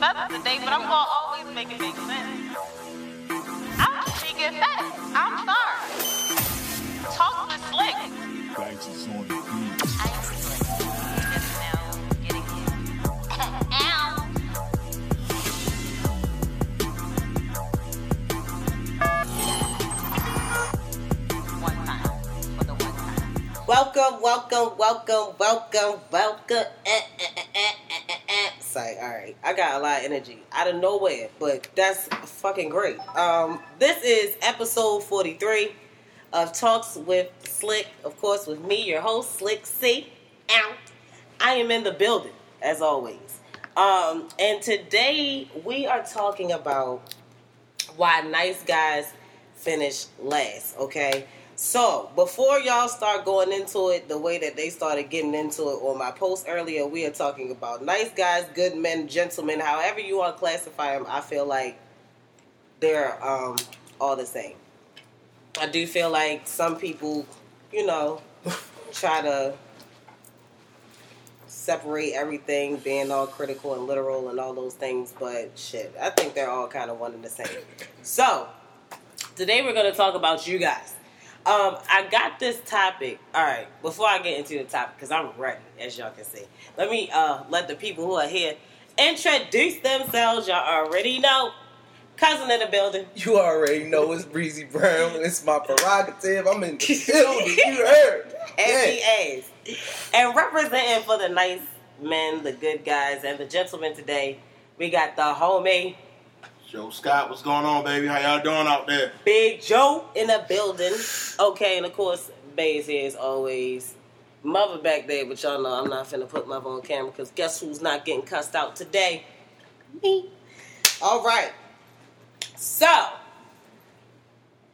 feathers today, but I'm gonna always make it make sense. I'm just speaking facts. I'm sorry. Talk with slick. Thanks, it's on the beat. I am slick. Just now getting here. Ow. One time. For the one time. Welcome, welcome, welcome, welcome, welcome. Eh. Sorry, all right. I got a lot of energy out of nowhere, but that's fucking great. Um, this is episode 43 of Talks with Slick, of course, with me, your host, Slick C. Ow. I am in the building, as always. Um, and today we are talking about why nice guys finish last, okay? So, before y'all start going into it the way that they started getting into it on my post earlier, we are talking about nice guys, good men, gentlemen, however you want to classify them. I feel like they're um, all the same. I do feel like some people, you know, try to separate everything, being all critical and literal and all those things, but shit, I think they're all kind of one and the same. So, today we're going to talk about you guys. Um, I got this topic. All right, before I get into the topic, because I'm ready, as y'all can see. Let me uh, let the people who are here introduce themselves. Y'all already know. Cousin in the building. You already know it's Breezy Brown. It's my prerogative. I'm in the building. You heard. Happy Yeah. And representing for the nice men, the good guys, and the gentlemen today, we got the homie Yo, Scott, what's going on, baby? How y'all doing out there? Big Joe in the building. Okay, and of course, Bay's here as always. Mother back there, but y'all know I'm not finna put Mother on camera because guess who's not getting cussed out today? Me. All right. So,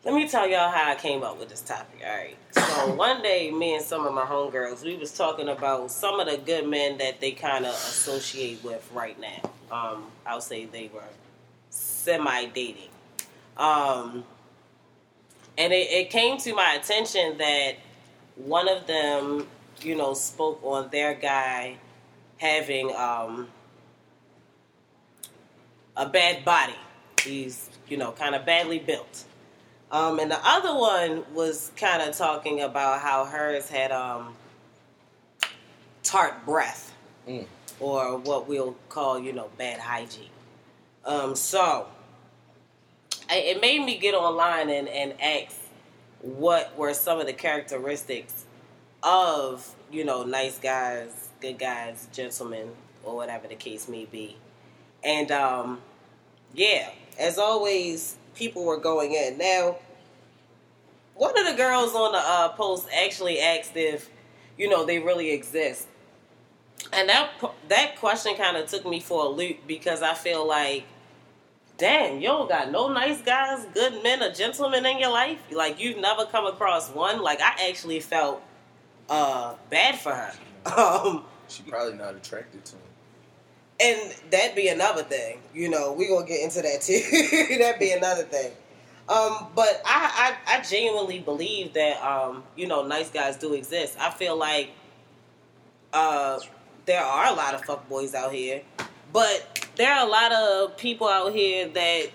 let me tell y'all how I came up with this topic. All right. So one day, me and some of my homegirls, we was talking about some of the good men that they kind of associate with right now. Um, I'll say they were semi dating. Um, and it, it came to my attention that one of them, you know, spoke on their guy having um, a bad body. He's, you know, kind of badly built. Um, and the other one was kind of talking about how hers had um, tart breath, Mm. or what we'll call, you know, bad hygiene. Um, so I, it made me get online and, and ask what were some of the characteristics of, you know, nice guys, good guys, gentlemen, or whatever the case may be. And um, yeah, as always, people were going in. Now, one of the girls on the uh, post actually asked if, you know, they really exist. And that that question kind of took me for a loop because I feel like, damn, you don't got no nice guys, good men, or gentlemen in your life. Like you've never come across one. Like I actually felt uh, bad for her. Um, She probably not attracted to him. and that'd be another thing. You know, we gonna get into that too. that'd be another thing. Um, but I, I, I genuinely believe that um, you know, nice guys do exist. I feel like uh, there are a lot of fuck boys out here, but there are a lot of people out here that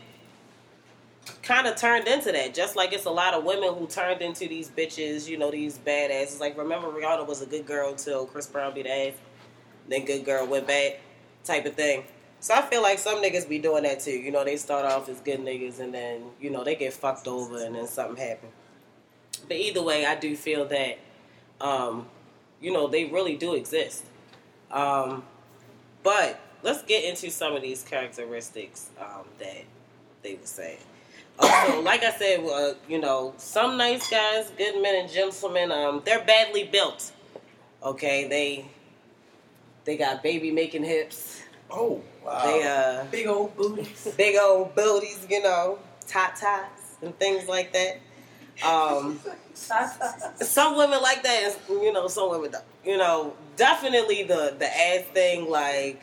kind of turned into that. Just like it's a lot of women who turned into these bitches, you know, these badasses. Like remember, Rihanna was a good girl until Chris Brown beat ass. Then good girl went bad, type of thing. So I feel like some niggas be doing that too. You know, they start off as good niggas and then you know they get fucked over and then something happen. But either way, I do feel that, um, you know, they really do exist. Um, but let's get into some of these characteristics um, that they were saying. Also, like I said, uh, you know, some nice guys, good men and gentlemen, um, they're badly built. Okay, they they got baby making hips. Oh, wow. They uh, Big old booties. big old booties, you know, tot tots and things like that. Um, some women like that, and you know, some women don't. You know, definitely the the ass thing. Like,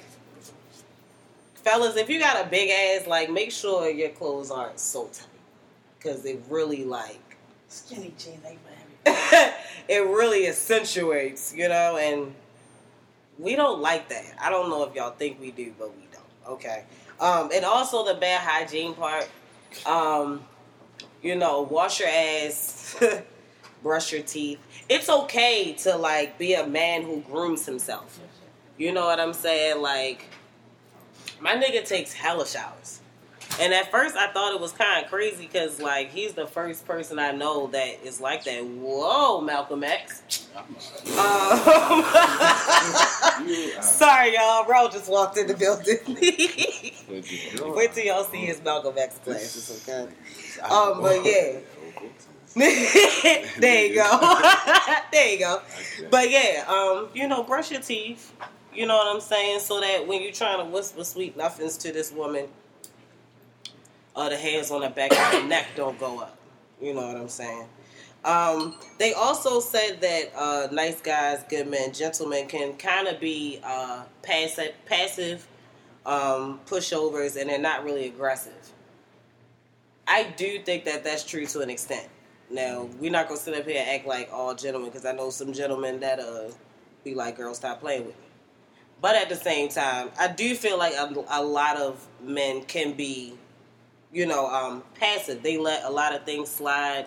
fellas, if you got a big ass, like, make sure your clothes aren't so tight because it really like Skinny jeans ain't for everybody. it really accentuates, you know, and we don't like that. I don't know if y'all think we do, but we don't. Okay. Um, and also the bad hygiene part. Um, you know, wash your ass, brush your teeth. It's okay to like be a man who grooms himself. You know what I'm saying? Like, my nigga takes hella showers. And at first, I thought it was kind of crazy because, like, he's the first person I know that is like that. Whoa, Malcolm X. Um, sorry, y'all. Bro just walked in the building. Wait till y'all see his Malcolm X glasses, okay? Um, but yeah. there you go. there you go. But yeah, um, you know, brush your teeth. You know what I'm saying? So that when you're trying to whisper sweet nothings to this woman, uh, the hairs on the back of her neck don't go up. You know what I'm saying? Um, they also said that uh, nice guys, good men, gentlemen can kind of be uh, passive, passive um, pushovers, and they're not really aggressive. I do think that that's true to an extent. Now, we're not gonna sit up here and act like all gentlemen, because I know some gentlemen that uh be like, "Girl, stop playing with me." But at the same time, I do feel like a, a lot of men can be, you know, um, passive. They let a lot of things slide,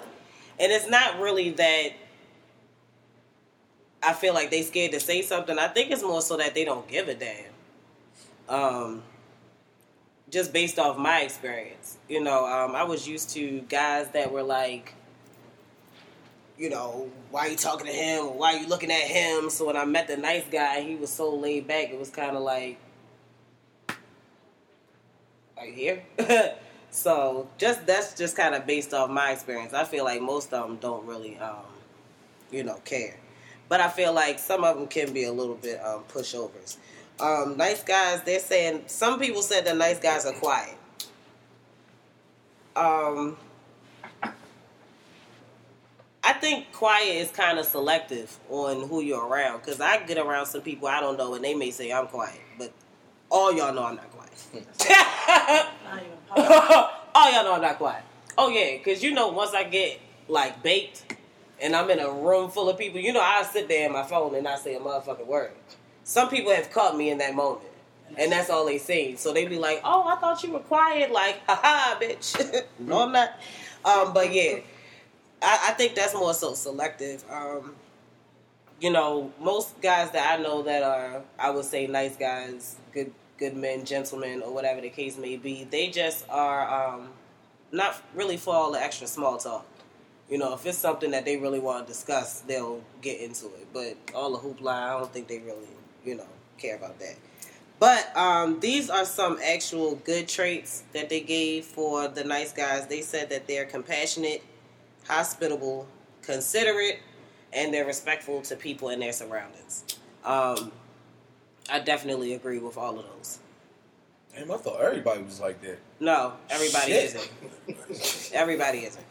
and it's not really that. I feel like they scared to say something. I think it's more so that they don't give a damn. Um, just based off my experience, you know, um, I was used to guys that were like, you know, why you talking to him? Why you looking at him? So when I met the nice guy, he was so laid back. It was kind of like, are you here? so just that's just kind of based off my experience. I feel like most of them don't really, um, you know, care. But I feel like some of them can be a little bit um, pushovers. Um, nice guys, they're saying some people said that nice guys are quiet. Um, I think quiet is kind of selective on who you're around because I get around some people I don't know and they may say I'm quiet, but all y'all know I'm not quiet. All y'all know I'm not quiet. Oh yeah, because you know once I get like baked and I'm in a room full of people, you know I sit there in my phone and not say a motherfucking word. Some people have caught me in that moment. And that's all they say. So they be like, "Oh, I thought you were quiet." Like, haha, bitch. no, I'm not. Um, but yeah, I, I think that's more so selective. Um, you know, most guys that I know that are, I would say, nice guys, good, good men, gentlemen, or whatever the case may be, they just are um, not really for all the extra small talk. You know, if it's something that they really want to discuss, they'll get into it. But all the hoopla, I don't think they really, you know, care about that. But um, these are some actual good traits that they gave for the nice guys. They said that they're compassionate, hospitable, considerate, and they're respectful to people and their surroundings. Um, I definitely agree with all of those. Damn, I thought everybody was like that. No, everybody Shit. isn't. Everybody isn't.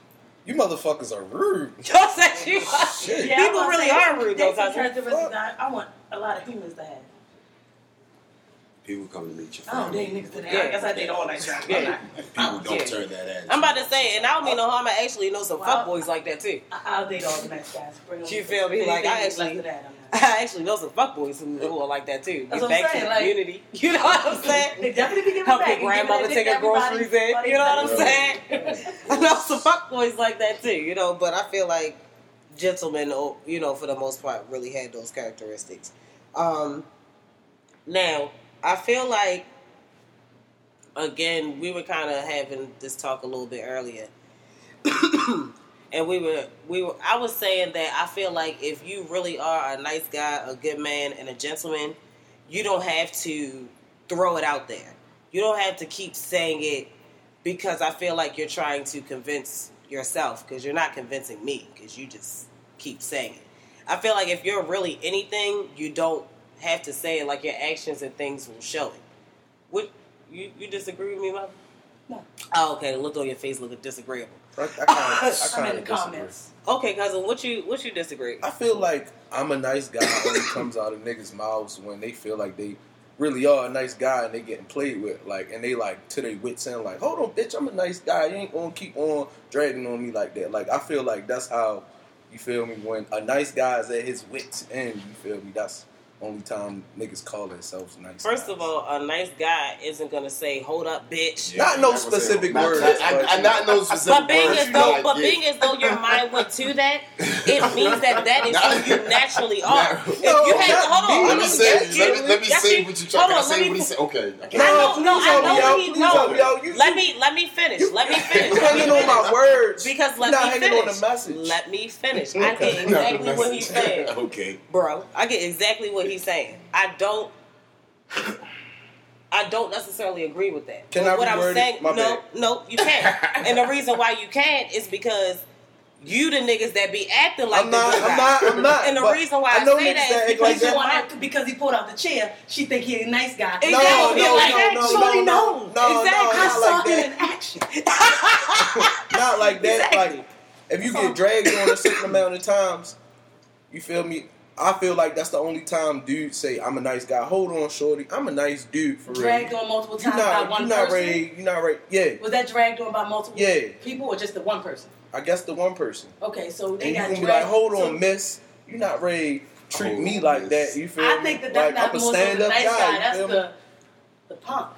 You motherfuckers are rude. Y'all said you are. Shit. Yeah, People really saying, are rude, they though, some cousin. I want a lot of humans to have. People come to meet your I don't family. date niggas today. Yeah. I guess I date all that shit. Yeah. People don't Yeah. turn that ass. I'm about to say, and I don't mean no harm. I actually know some Well, fuckboys like that too. I- I'll date all the nice guys. Bring 'em- You feel me? Like, I actually- that, I'm not. I actually know some fuckboys who, who are like that too. That's Get what I'm back to the like- community. You know what I'm saying? They definitely be giving Help back. your and giving grandmother take to her everybody, groceries in. You know what I'm saying? I know some fuckboys like that too. You know, but I feel like gentlemen, oh, you know, for the most part, really had those characteristics. Um, now, I feel like again, we were kind of having this talk a little bit earlier. and we were we were I was saying that I feel like if you really are a nice guy, a good man and a gentleman, you don't have to throw it out there. You don't have to keep saying it because I feel like you're trying to convince yourself because you're not convincing me because you just keep saying it. I feel like if you're really anything, you don't have to say it like your actions and things will show it. What you you disagree with me, mother? No. Oh, okay. The look on your face look at disagreeable. I, I kinda, I I'm in the disagree. comments. Okay, cousin, what you what you disagree? I feel like I'm a nice guy when it comes out of niggas' mouths when they feel like they really are a nice guy and they getting played with, like, and they like to their wits end, like, hold on, bitch, I'm a nice guy. You ain't gonna keep on dragging on me like that. Like, I feel like that's how you feel me when a nice guy is at his wits end. You feel me? That's only time niggas call themselves nice. First guys. of all, a nice guy isn't gonna say, "Hold up, bitch." Not no That was it. specific Not- words, I, I, I not no specific But being words. as though, but yeah. being as though your mind went to that, it means that that is who you naturally are. No. if you had, not hold on, me. Let me me say, let me, let me say you. what you Hold trying to on, let say. me What he said. Okay. I know, no, I know me what he Please help me no. Let me let me finish. Let me finish. You Let me hanging on my words. Because let You're not me hanging finish. on the message. Let me finish. I get exactly what he's said. Okay. bro. I get exactly what he's saying. I don't. I don't necessarily agree with that. Can But I what I'm saying, no, bad. no, you can't. and the reason why you can't is because you the niggas that be acting like I'm not. I'm not. I'm not. And the reason why I know say niggas that is because like you that. want- because he pulled out the chair, she think he a nice guy. No, Exactly. no, Like no, that. no, Shorty no, no, no, Exactly. no, I not saw like him that. in action. Not like that. Exactly. Like if you get dragged on a certain amount of times, you feel me? I feel like that's the only time dudes say I'm a nice guy. Hold on, shorty. I'm a nice dude for real. Dragged on multiple You times by not, one you're not person. ready. you're not ready. Yeah, Was that dragged on by multiple Yeah. people or just the one person? I guess the one person. Okay, so And they you got gonna be like, hold so on, miss. you're not ready to treat Hold me like miss. that. You feel I me? think that that's like, not I'm a more so stand the up nice guy. guy. That's feel me? the the punk.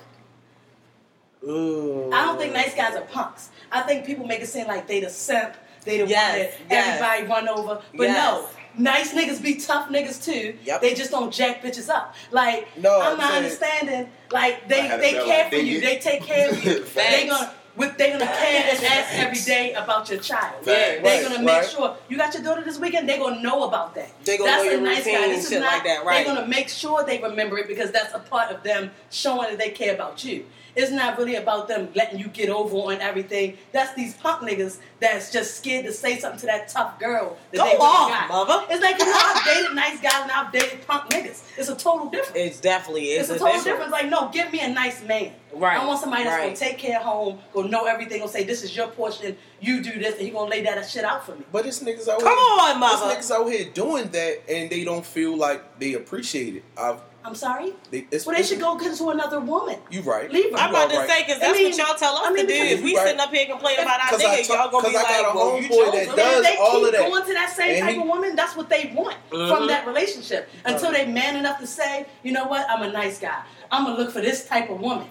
Mm. I don't think nice guys are punks. I think people make it seem like they the simp, they the Yes, one that yes. everybody run over. But Yes. no, nice niggas be tough niggas too. Yep. They just don't jack bitches up. Like No, I'm I'm not saying- understanding. Like they they care like for they you. get- They take care of you. they Facts. gonna with they gonna care and ask every day about your child. Facts. They're gonna make right. sure you got your daughter this weekend. They're gonna know about that. They gonna that's know a your nice guy. This is not, like that, right. They're gonna make sure they remember it because that's a part of them showing that they care about you. It's not really about them letting you get over on everything. That's these punk niggas that's just scared to say something to that tough girl that Go they on, got. mother. It's like you know I've dated nice guys and I've dated punk niggas. It's a total difference. It definitely is It's a a total difference. Like, no, give me a nice man. Right, I want somebody that's right. gonna take care of home, gonna know everything, gonna say this is your portion, you do this, and he gonna lay that shit out for me. But it's niggas out Come here. on, mother. It's niggas out here doing that and they don't feel like they appreciate it. I've, I'm sorry. they, it's, Well, they should go get to another woman. You right. Leave her. I'm about to right. say because I that's mean- what y'all tell us I mean, to do. If we you right. sitting up here complaining about our Cause nigga, y'all gonna be cause I got like, a "Well, you homeboy chose that him." And does they all keep of that. going to that same And type he- of woman, that's what they want from uh-huh. that relationship. Uh-huh. Until they man enough to say, you know what, I'm a nice guy. I'm gonna look for this type of woman.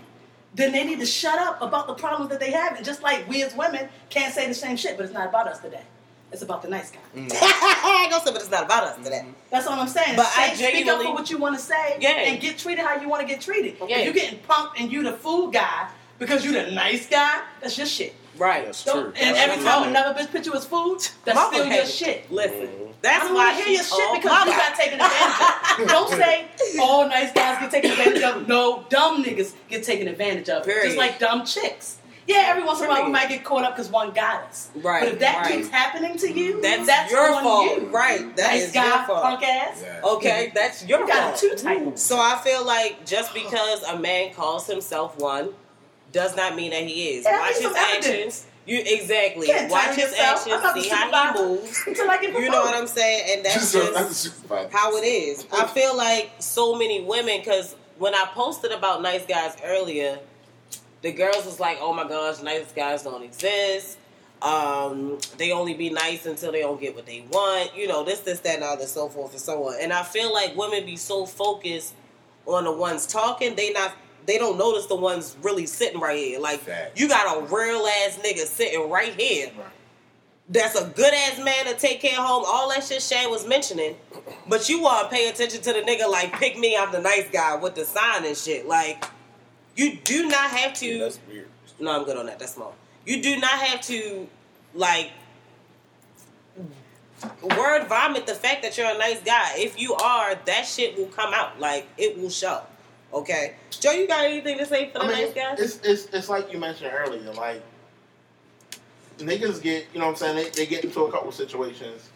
Then they need to shut up about the problems that they have. And just like we as women can't say the same shit, but it's not about us today. It's about the nice guy. Mm. Go say, but it's not about us today. That's all I'm saying. But say, I speak up for what you want to say Yeah. and get treated how you want to get treated. Yeah. If you're getting pumped and you the fool guy because you the nice guy, that's your shit. Right. That's Don't- true. and That's every true. time another bitch put you as food, that's Mama still your hated shit. Listen, I that's don't why I hear your shit because mama. you got taken advantage of. Don't say all nice guys get taken advantage of. No, dumb niggas get taken advantage of. Period. Just like dumb chicks. Yeah, every once in a while we might get caught up because one got us. Right, But if that right. keeps happening to you, That's, that's your on fault. you. Right. That nice is guy, your fault. punk ass. Yeah. Okay, that's your You got fault. two titles. So I feel like just because a man calls himself one does not mean that he is. Yeah, Watch his some evidence. actions. You exactly Can't watch his yourself. Actions, see how he moves. Until I get You know what I'm saying? And that's Just- that's a just supervisor. how it is. I feel like so many women because when I posted about nice guys earlier, the girls was like, "Oh my gosh, nice guys don't exist. Um, they only be nice until they don't get what they want. You know, this, this, that, and other, so forth and so on." And I feel like women be so focused on the ones talking, they not. They don't notice the ones really sitting right here. Like you got a real ass nigga sitting right here that's a good ass man to take care of home. All that shit Shan was mentioning. But you want to pay attention to the nigga like, pick me, I'm the nice guy with the sign and shit. Like, you do not have to. Yeah, that's weird. no, I'm good on that. That's small. You do not have to, like, word vomit the fact that you're a nice guy. If you are, that shit will come out. Like, it will show. Okay? Joe, you got anything to say for the I mean, nice guys? it's, it's it's like you mentioned earlier, like niggas get, you know what I'm saying, they, they get into a couple situations,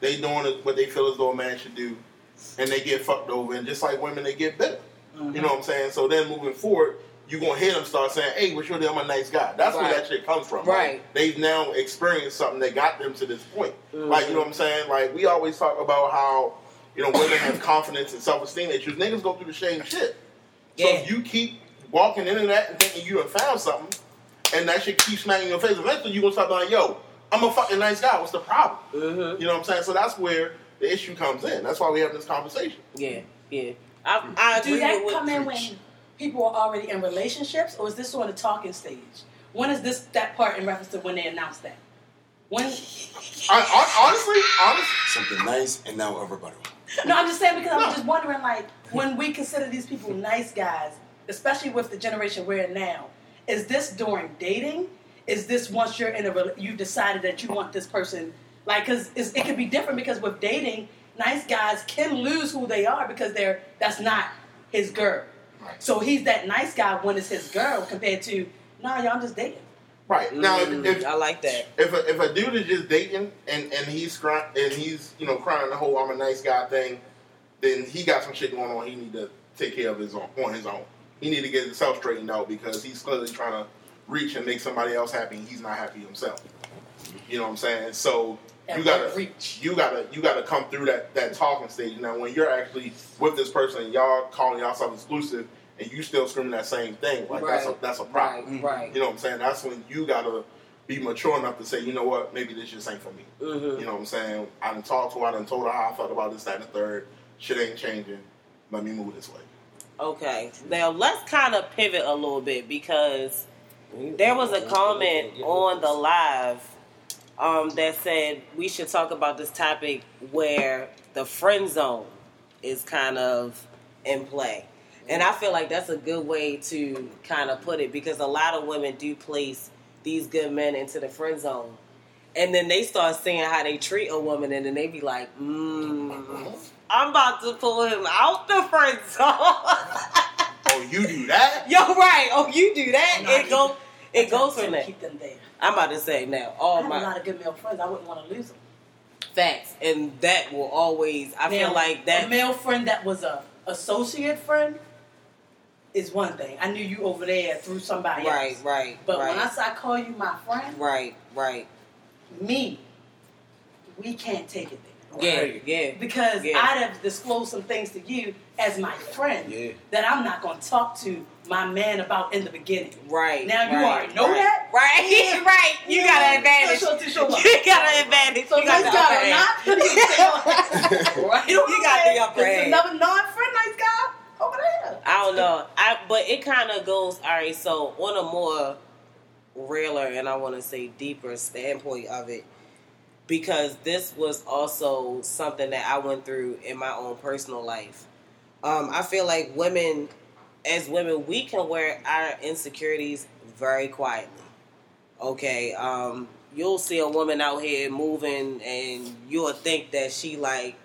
they doing what they feel as though a man should do, and they get fucked over, and just like women, they get bitter. You know what I'm saying? So then moving forward, you're gonna hear them start saying, "Hey, what's your deal? I'm a nice guy." That's where that shit comes from. Right. Like, they've now experienced something that got them to this point. Mm-hmm. Like you know what I'm saying? Like we always talk about how you know women have confidence and self esteem issues. Niggas go through the same shit. So if you keep walking into that and thinking you done found something, and that shit keeps smacking your face, eventually you gonna start being like, "Yo, I'm a fucking nice guy. What's the problem?" mm-hmm. You know what I'm saying? So that's where the issue comes in. That's why we have this conversation. Yeah. Yeah, I, I agree Do that with come in when people are already in relationships, or is this on the talking stage? When is this that part in reference to when they announce that? When? I, I, honestly, honestly, Something nice, and now everybody. No, I'm just saying because No. I'm just wondering, like, when we consider these people nice guys, especially with the generation we're in now, is this during dating? Is this once you're in a rela- you've decided that you want this person? Like, because it could be different because with dating, nice guys can lose who they are because they're that's not his girl. Right. So he's that nice guy when it's his girl compared to nah, y'all just dating. right now, if, Mm, if I like that. if a, if a dude is just dating and and he's crying and he's you know crying the whole I'm a nice guy thing, then he got some shit going on. He need to take care of his own on his own. He need to get himself straightened out because he's clearly trying to reach and make somebody else happy. and He's not happy himself. You know what I'm saying? So At you gotta reach? you gotta you gotta come through that that talking stage. Now when you're actually with this person and y'all calling yourself exclusive and you still screaming that same thing, like that's a that's a problem. Right, right. You know what I'm saying? That's when you gotta be mature enough to say, you know what, maybe this just ain't for me. Mhm. You know what I'm saying? I done talked to her, I done told her how I felt about this, that, and the third. Shit ain't changing. Let me move this way. Okay, now let's kind of pivot a little bit because there was a comment on the live um, that said we should talk about this topic where the friend zone is kind of in play. And I feel like that's a good way to kind of put it because a lot of women do place these good men into the friend zone. And then they start seeing how they treat a woman, and then they be like, mm, I'm about to pull him out the friend zone. Oh, you do that? Yo, right. Oh, you do that. It go. It goes to from there. Keep them there. I'm about to say now. All I All have a lot of good male friends. I wouldn't want to lose them. facts, and that will always. I feel Now, like a that. male friend that was a associate friend is one thing. I knew you over there through somebody Right, else. right, But right, when I say I call you my friend, right, right. me, we can't take it there. Yeah, yeah. Because Yeah. I'd have disclosed some things to you as my friend Yeah. that I'm not going to talk to my man about in the beginning. Right. Now you right, already know right. that? Right, right. You got an advantage. Sure, sure, sure. You got an advantage. So you got nice the upper guy hand. not, you can stay on. Right. You got the upper hand. another non-friend nice guy over there. I don't know. I but it kind of goes. All right. So on a more realer and I want to say deeper standpoint of it, because this was also something that I went through in my own personal life. Um, I feel like women, as women, we can wear our insecurities very quietly. Okay. Um, you'll see a woman out here moving, and you'll think that she like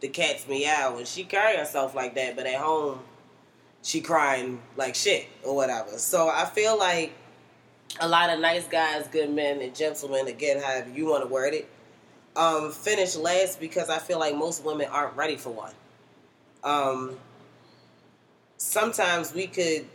the cat's meow, and she carry herself like that, but at home she crying like shit or whatever. So I feel like a lot of nice guys, good men, and gentlemen, again, however you want to word it, um, finish last because I feel like most women aren't ready for one. Um, sometimes we could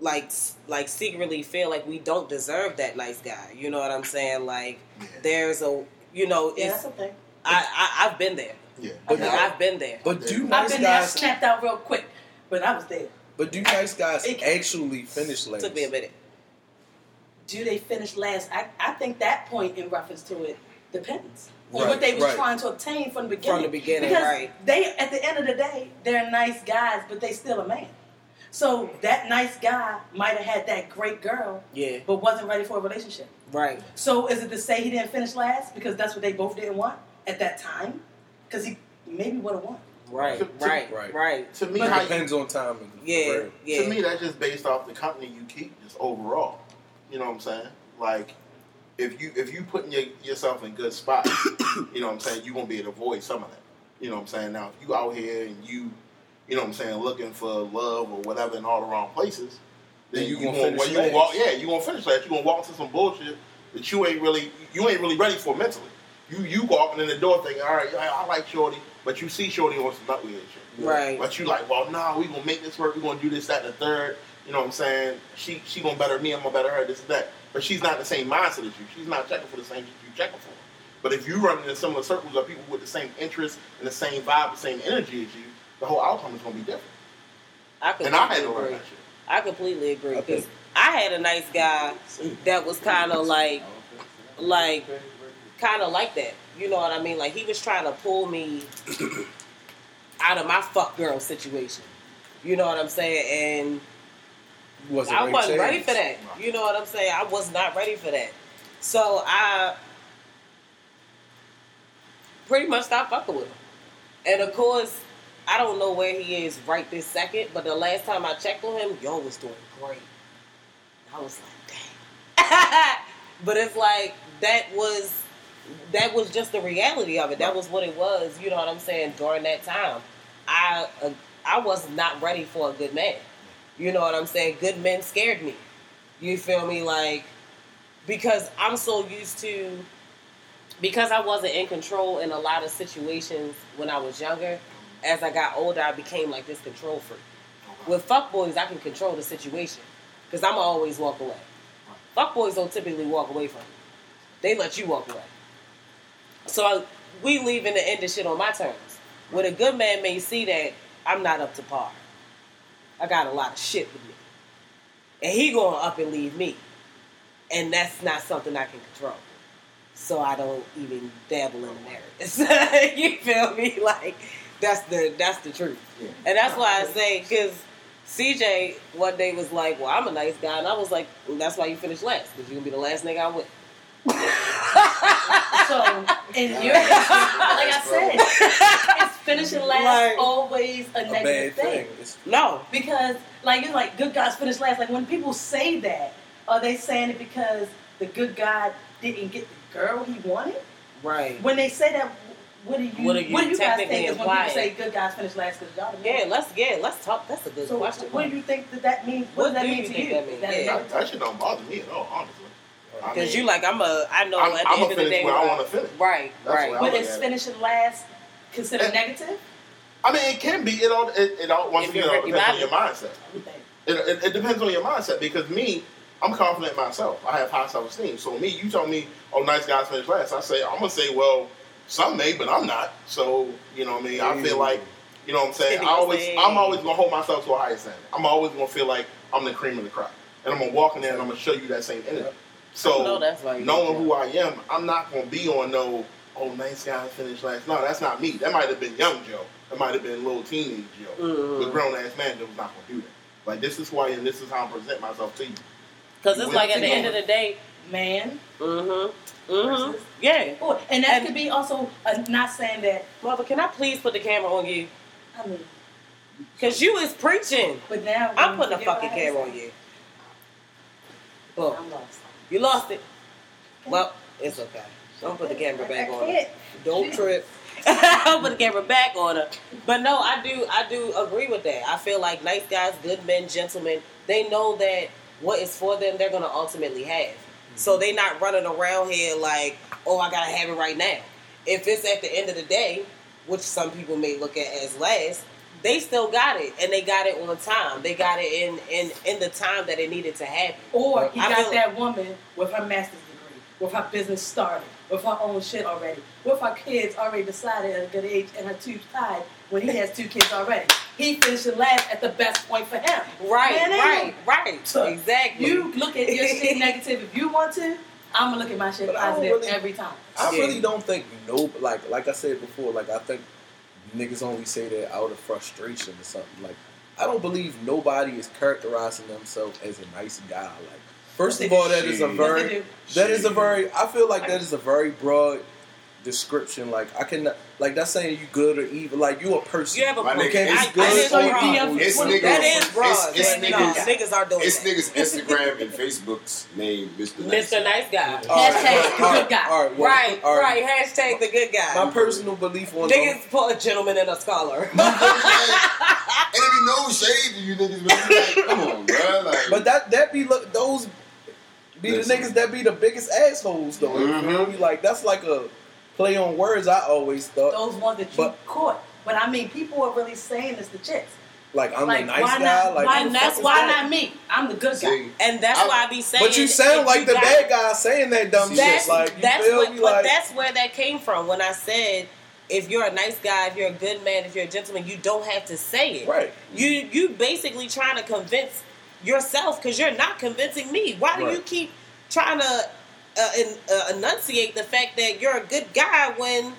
like like secretly feel like we don't deserve that nice guy. You know what I'm saying? Like there's a you know Yeah, it's that's okay. I, I I've been there. Yeah. But I've been there. But do I've nice been there, guys? snapped out real quick, but I was there. But do nice guys It- actually finish last? Took me a minute. Do they finish last? I, I think that point in reference to it depends on Right, what they was right. trying to obtain from the beginning. From the beginning, because right. They at the end of the day, they're nice guys, but they still a man. So that nice guy might have had that great girl, Yeah. but wasn't ready for a relationship. Right. So is it to say he didn't finish last because that's what they both didn't want at that time? Because he maybe would have won. Right. To- to- Right. Right. Right. To me, But- how It you, depends on timing. Yeah. Right. Yeah. to me, that's just based off the company you keep, just overall. You know what I'm saying? Like, if you if you putting your, yourself in good spots, you know what I'm saying, you gonna be able to avoid some of that. You know what I'm saying? Now, if you out here and you, you know what I'm saying, looking for love or whatever in all the wrong places, then Then you you, gonna gonna, finish well, you gonna walk. Yeah, you gonna finish that. You gonna walk into some bullshit that you ain't really you ain't really ready for mentally. You you walking in the door thinking, all right, I, I like Shorty, but you see Shorty on some nut weird shit. Right. But you like, well, nah, we gonna make this work. We gonna do this, that, and the third. You know what I'm saying? She she gonna better me. I'm gonna better her. This and that. But she's not the same mindset as you. She's not checking for the same shit you checking for. But if you run in similar circles of people with the same interests and the same vibe, the same energy as you, the whole outcome is gonna be different. I And I had completely to learn agree. that shit. I completely agree Okay. because I had a nice guy that was kind of like, like, kind of like that. You know what I mean? Like he was trying to pull me out of my fuck girl situation. You know what I'm saying? And Wasn't I wasn't ready for that. You know what I'm saying? I was not ready for that. So I pretty much stopped fucking with him. And of course, I don't know where he is right this second, but the last time I checked on him, yo was doing great. I was like, dang. but it's like that was that was just the reality of it. That was what it was. You know what I'm saying? During that time, I uh, I was not ready for a good man. You know what I'm saying? Good men scared me. You feel me? Like because I'm so used to because I wasn't in control in a lot of situations when I was younger. As I got older, I became like this control freak. Oh, with fuckboys, I can control the situation because I'm always walk away. Fuckboys don't typically walk away from you; they let you walk away. So I, we leaving the end of shit on my terms. With a good man may see that I'm not up to par. I got a lot of shit with me, and he going up and leave me, and that's not something I can control. So I don't even dabble in the narratives. you feel me? Like that's the that's the truth, Yeah. and that's why I say because. CJ one day was like, "Well, I'm a nice guy," and I was like, well, "That's why you finished last, because you're gonna be the last nigga I'm with." So, in your like I said, it's finishing last Like- always a A negative thing. thing. No, Because, like, it's like good guys finish last. Like, when people say that, are they saying it because the good guy didn't get the girl he wanted? right? When they say that, what do you, What are you guys technically think is when implying? people say good guys finish last because y'all the Yeah, man? let's yeah, let's talk. That's a good So, question. what do you think that that means? What, What does that do mean you to think you? that means? That Yeah. That, that shit don't bother me at all, honestly. I Because mean, you like I'm a I know I'm- at the I'm a end of the day where I when wanna finish. Right, That's right. what But look is finishing last considered Yeah. negative? I mean, it can be. It all. It, it all. Once again, it depends on your mindset. It, it, it depends on your mindset because me, I'm confident in myself. I have high self esteem. So me, you told me, oh, nice guys finish last. I say, I'm gonna say, well, some may, but I'm not. So you know, what I mean, I feel like, you know, what I'm saying, I always. I'm always gonna hold myself to a higher standard. I'm always gonna feel like I'm the cream of the crop, and I'm gonna walk in there and I'm gonna show you that same energy. So know that's right. knowing who I am, I'm not gonna be on no, oh, nice guys finish last. No, that's not me. That might have been young Joe. That might have been little teenage Joe. Mhm. The grown ass man that was not gonna do that. Like this is who I am. This is how I present myself to you. Because it's like at the the end of the day, Man. mm-hmm, mm-hmm, Versus- yeah. Oh, and that And- could be also uh, not saying that. Mother, can I please put the camera on you? I mean, Because you is preaching. but now I'm putting a you get what fucking camera on you. Boom. I'm lost. You lost it. Well, it's okay. So don't put the camera back on her. Don't trip. I'll put the camera back on her. But no, I do I do agree with that. I feel like nice guys, good men, gentlemen, they know that what is for them they're gonna ultimately have. So they not running around here like, oh I gotta have it right now. If it's at the end of the day, which some people may look at as last, they still got it and they got it on time. They got it in in, in the time that it needed to happen. Or he I got that woman with her master's degree, with her business started, with her own shit already, with her kids already decided at a good age and her tubes tied when he has two kids already. He finishing last at the best point for him. Right, Man, right, right. So, exactly. You look at your shit negative if you want to. I'm gonna look at my shit But positive really- every time. I Yeah. really don't think no like like I said before, like I think niggas only say that out of frustration or something. Like I don't believe nobody is characterizing themselves as a nice guy. Like first of all, that is a very that is a very I feel like that is a very broad description. Like I can like that's saying you good or evil. Like you a person. You have a My nigga, I, it's I good didn't know you. wrong. It's niggas. That is broad. It's, it's but no, niggas. niggas are doing It's that. niggas Instagram and Facebook's name, Mr. Nice. Mr. Nice Guy. All right, Hashtag all right, the good guy. all right, well, Right, all right. Hashtag the good guy. My personal belief on Niggas put a gentleman and a scholar. and it be no shade to you niggas, but it's like, come on, bro. Like, But that that be look those be the niggas that be the biggest assholes though. You feel Mhm. me? Like that's like a play on words. I always thought Those ones that you But- caught. But I mean, people are really saying this to chicks. like I'm like, a nice why guy. not? like why, that's why that? not me? I'm the good guy. see, and that's I- why I be saying. But you if sound like you the got- bad guy saying that dumb That's, shit. Like you that's feel what, me? but Like that's where that came from. When I said, if you're a nice guy, if you're a good man, if you're a gentleman, you don't have to say it. right. You you basically trying to convince yourself because you're not convincing me. Why do you keep trying to uh, uh, enunciate the fact that you're a good guy when,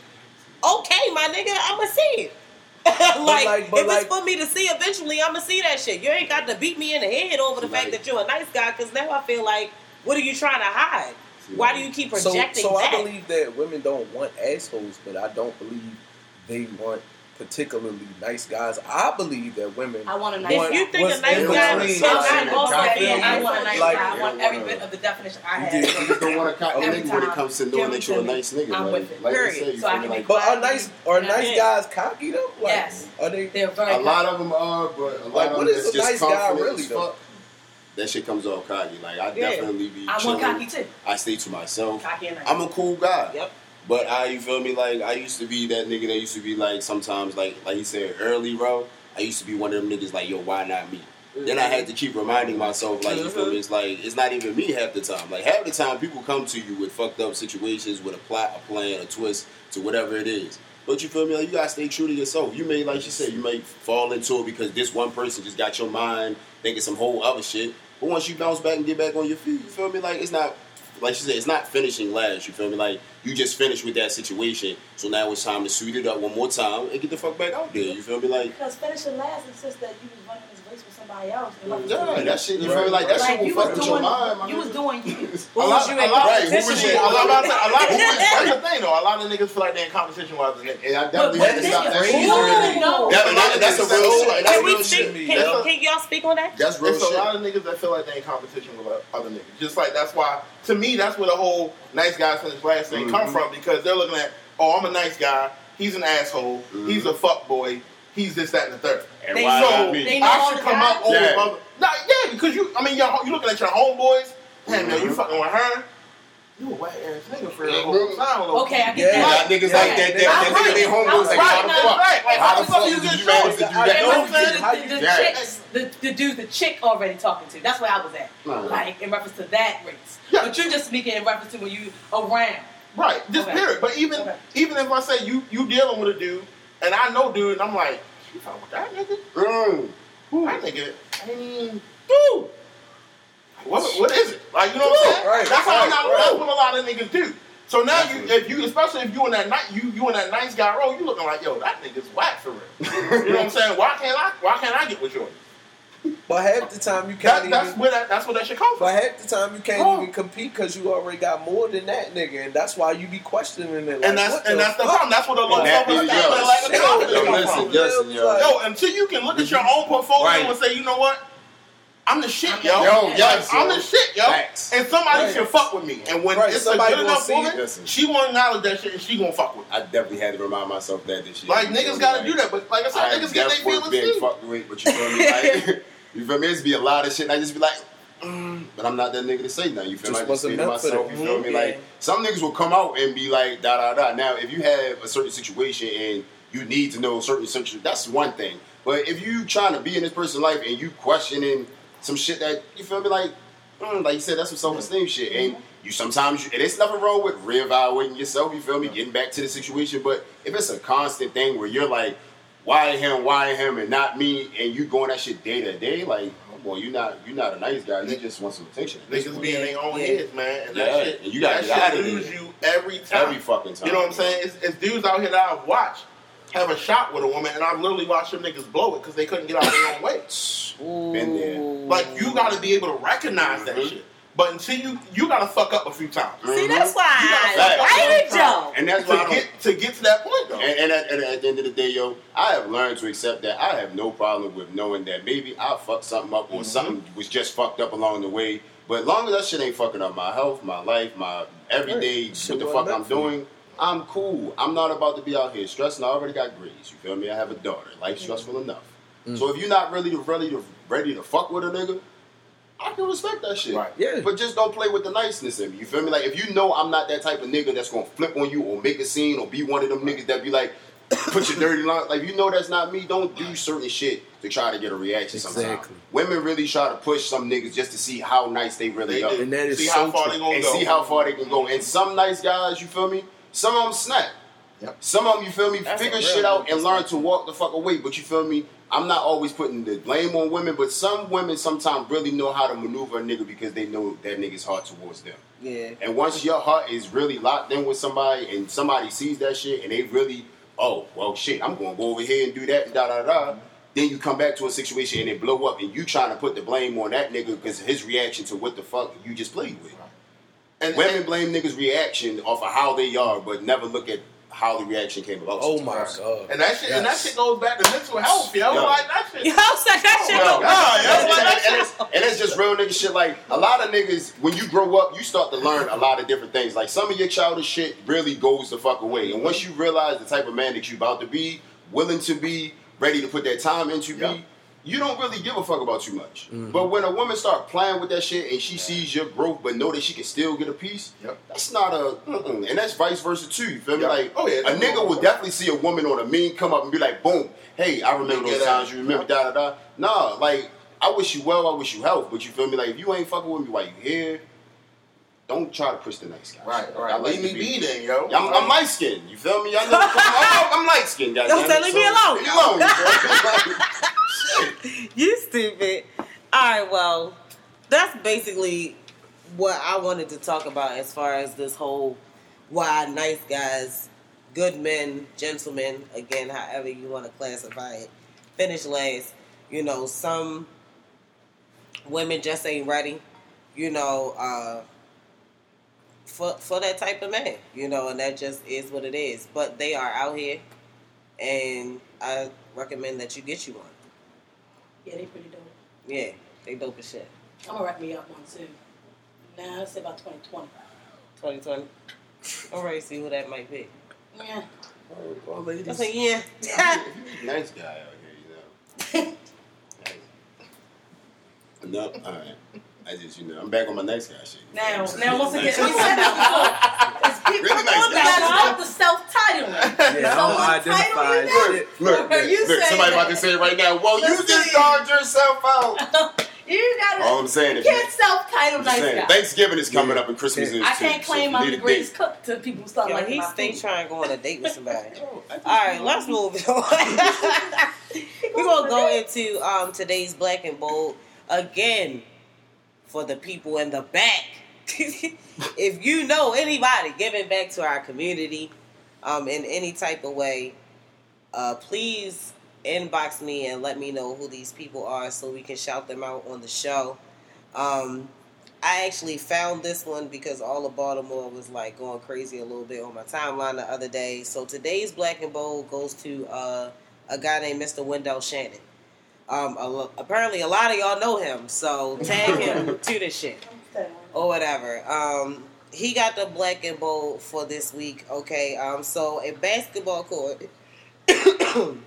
okay, my nigga, I'ma see it. like, like- if like- it's for me to see, eventually I'm gonna see that shit. You ain't got to beat me in the head over the fact that you're a nice guy, because now I feel like, what are you trying to hide? Why do you keep So, projecting so I that? believe that women don't want assholes, but I don't believe they want particularly nice guys. I believe that women. I want a nice If you think a nice guy between, is I'm like, not both God that. damn, Yeah, I want a nice like- guy. I want every bit of the definition I have. just, you just don't want to cop a Every nigga when it comes to knowing that you're a nice nigga. I'm with it. like Period. I say, So I can like, but are nice are nice guys cocky though? Like, Yes. Are they? They're very a lot of them are, but a lot Like, of them is that's just nice guy really, though? That shit comes off cocky. Like I Yeah. definitely be I want cocky too. I stay to myself. Cocky and nice. I'm a cool guy. Yep. But I, you feel me? Like I used to be that nigga that used to be like sometimes like like he said early, bro. I used to be one of them niggas like yo, why not me? Then I had to keep reminding myself like you feel me? It's like it's not even me half the time. Like half the time people come to you with fucked up situations with a plot, a plan, a twist to whatever it is. But you feel me? Like you gotta stay true to yourself. You may, like you said, you may fall into it because this one person just got your mind thinking some whole other shit. But once you bounce back and get back on your feet, you feel me? Like it's not like she said, it's not finishing last. You feel me? Like you just finished with that situation, so now it's time to suit it up one more time and get the fuck back out there. You feel me? Like Because finishing last is just that you was running somebody else. yeah, that shit. You feel me? Like that like shit will fuck with doing, your mind. my you was doing you. Who a was lot, you a in lot, Right, who was you- a lot, a lot, a lot that's the thing though. A lot of niggas feel like they're in competition with other niggas. And I definitely but had to this, stop that shit. Ooh, no. That- that- that's a real shit. That's Can we real speak? shit. Can, That's a- can y'all speak on that? That's real It's a lot of niggas that feel like they in competition with other niggas. Just like that's why, to me, that's where the whole nice guys finish last thing come Mhm. from because they're looking at, oh, I'm a nice guy. He's an asshole. He's a fuck boy. He's this, that, and the third. And They- why so they know I should come out up over Yeah. other. Nah, yeah, because you. I mean, you're, you looking at your homeboys. Damn, man, you Mhm. fucking with her. You a whack ass nigga for real. Mhm. Sound Okay, I get Yeah. that. Got niggas like that. That, that nigga they homeboys like, Right, how the fuck? right. Like, How how the the fuck fuck you did get you manage do I- you know what I'm the, saying? The, you the, Yeah. chicks, the, the dudes the chick already talking to. That's where I was at. Like in reference to that race. Yeah. But you're just speaking in reference to when you around. Right, just Okay. period. But even Okay. even if I say you you dealing with a dude and I know dude and I'm like, you fucking with that nigga? Mm. That nigga, I mean, dude. What, what is it? Like you know what I'm saying? Right, that's how right. that's what a lot of niggas do. So now you if you especially if you in that night you you in that nice guy role, you looking like, yo, that nigga's whack for real. you know what I'm saying? Why can't I why can't I get with yours? But half the time you can't That, that's even. where that that's where that shit comes from. But half the time you can't Oh. even compete because you already got more than that nigga, and that's why you be questioning it. Like, And that's what and that's the problem. That's where the low And that self is esteem yours. and lack of Yo, confidence Yo, come listen, from. listen, yo. Yo, until you can look at your own portfolio Right. and say, you know what? I'm the shit, I'm yo. the- Yo, Like, yes, I'm the shit, yo. Facts. And somebody Right. can fuck with me. And when Right, it's a somebody good gonna enough see woman, it. Listen. she won't acknowledge that shit and she gonna fuck with me. I definitely had to remind myself that this shit. Like niggas gotta Like, do that, but like I said, I niggas get their definitely feelings been too. fucked with, but you feel me? Like, you feel me? It's be a lot of shit. And I just be like, mm, but I'm not that nigga to say nothing. You feel Just me? I just wasn't to myself, you feel me? Yeah. Like some niggas will come out and be like da da da. Now, if you have a certain situation and you need to know certain situation, that's one thing. But if you trying to be in this person's life and you questioning some shit that you feel me like, mm, like you said, that's some self esteem shit. And you sometimes you, and it's nothing wrong with reevaluating yourself. You feel me? Getting back to the situation. But if it's a constant thing where you're like, why him, why him, and not me, and you going that shit day to day, like, on, you not you not a nice guy. You just want some attention. Niggas be in their own heads, man. And Yeah, that shit, and you gotta that shit lose you every time. Every fucking time. You know what I'm saying? It's, it's dudes out here that I've watched have a shot with a woman, and I've literally watched them niggas blow it because they couldn't get out of their own way. Been there. Like you got to be able to recognize that Mhm. shit. But until you, you got to fuck up a few times See, mm-hmm. that's why You gotta I fuck up hate a few Joe. And that's why to don't, get to get to that point though. And, and at, and at the end of the day, yo, I have learned to accept that I have no problem with knowing that maybe I fucked something up or mm-hmm. something was just fucked up along the way. But long as that shit ain't fucking up my health, my life, my everyday, Right. Shit what the fuck I'm meant for you. doing, I'm cool. I'm not about to be out here stressing. I already got grades. You feel me? I have a daughter. Life's mm. stressful enough. Mm. So if you're not really ready to ready to fuck with a nigga, I can respect that shit. Right. Yeah. But just don't play with the niceness in me. You feel me? Like if you know I'm not that type of nigga that's gonna flip on you or make a scene or be one of them niggas that be like, put your dirty line. Like you know that's not me. Don't do certain shit to try to get a reaction. Sometimes women really try to push some niggas just to see how nice they really They are do. And that is see so how far true. they gonna and go. see how far they can go. And some nice guys, you feel me? Some of them snap. Yep. Some of them, you feel me, That's figure shit out and learn to walk the fuck away. But you feel me? I'm not always putting the blame on women, but some women sometimes really know how to maneuver a nigga because they know that nigga's heart towards them. Yeah. And once your heart is really locked in with somebody and somebody sees that shit and they really oh well, shit, I'm gonna go over here and do that and da da da. Then you come back to a situation and it blow up, and you trying to put the blame on that nigga because his reaction to what the fuck you just played with. And, Women blame niggas' reaction off of how they are, but never look at how the reaction came about. Oh my god. and that shit and that shit goes back to mental health, yo. Yo. Like that shit. Yo, so that shit oh Yo, go- yo, and, and- and it's, and it's just real nigga shit. Like a lot of niggas, when you grow up, you start to learn a lot of different things. Like some of your childish shit really goes the fuck away. And once you realize the type of man that you about to be, willing to be, ready to put that time into Yeah. be, you don't really give a fuck about too much. Mm-hmm. But when a woman start playing with that shit and she sees your growth, but know that she can still get a piece, Yep. that's not a. Mm-mm. And that's vice versa too. You feel me? Yeah. Like Oh, yeah, a that's nigga normal. will definitely see a woman on a meme come up and be like, boom, hey, I remember those that- times. You remember da da da. Nah, like I wish you well. I wish you health. But you feel me? Like if you ain't fucking with me while you here, don't try to push the nice guy. Right, shit. right. I like Leave me to be then, yo. I'm, I'm light skinned. You feel me? I know. I'm, I'm light skinned. Yo, say, leave me alone. Leave me alone. you stupid. All right, well, that's basically what I wanted to talk about as far as this whole why nice guys, good men, gentlemen, again, however you want to classify it, finish last. You know, some women just ain't ready. You know, uh, for for that type of man. You know, and that just is what it is. But they are out here, and I recommend that you get you one. Yeah, they pretty dope. Yeah, they dope as shit. I'm gonna wrap me up one too. Nah, let's say about 2020. 2020. I'm ready to see who that might be. Yeah. Oh, well, I ladies, said, yeah. nice guy out here, you know. Nice. No, all right. I just, you know, I'm back on my nice guy shit. now, now once again, we Nice said guy. that before. It's people Really nice on guy. that out the self-titling. Yeah, I don't identify title you shit. Look, look, You look, say somebody about to say it right now. Well, you Listen. just called yourself out. You gotta. All I'm saying you can't self-title I'm nice saying, guy. Thanksgiving is coming Yeah. up and Christmas Yeah. is I too. can't so claim if you I'm the greatest cook to people who start Yo, liking he my stay trying to go on a date with somebody. Oh, All right, let's move on. We're gonna go into um, today's black and bold again for the people in the back. if you know anybody giving back to our community um, in any type of way, uh, please inbox me and let me know who these people are so we can shout them out on the show. Um, I actually found this one because all of Baltimore was like going crazy a little bit on my timeline the other day. So today's Black and Bold goes to uh, a guy named Mr. Wendell Shannon. Um, a lo- apparently, a lot of y'all know him, so tag him to the shit or whatever. Um, he got the Black and Bold for this week. Okay, um, so a basketball court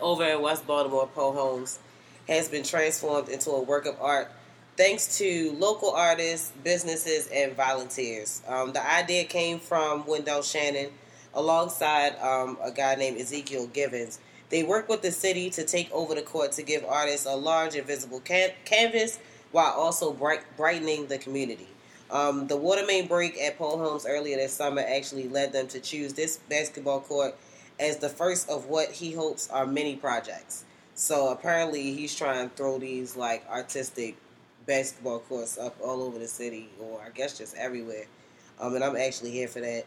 over in West Baltimore, Poe Homes, has been transformed into a work of art thanks to local artists, businesses, and volunteers. Um, the idea came from Wendell Shannon alongside um, a guy named Ezekiel Givens. They work with the city to take over the court to give artists a large and visible can- canvas while also bright- brightening the community. Um, the water main break at Poe Homes earlier this summer actually led them to choose this basketball court as the first of what he hopes are many projects. So apparently he's trying to throw these like artistic basketball courts up all over the city, or I guess just everywhere. Um, and I'm actually here for that.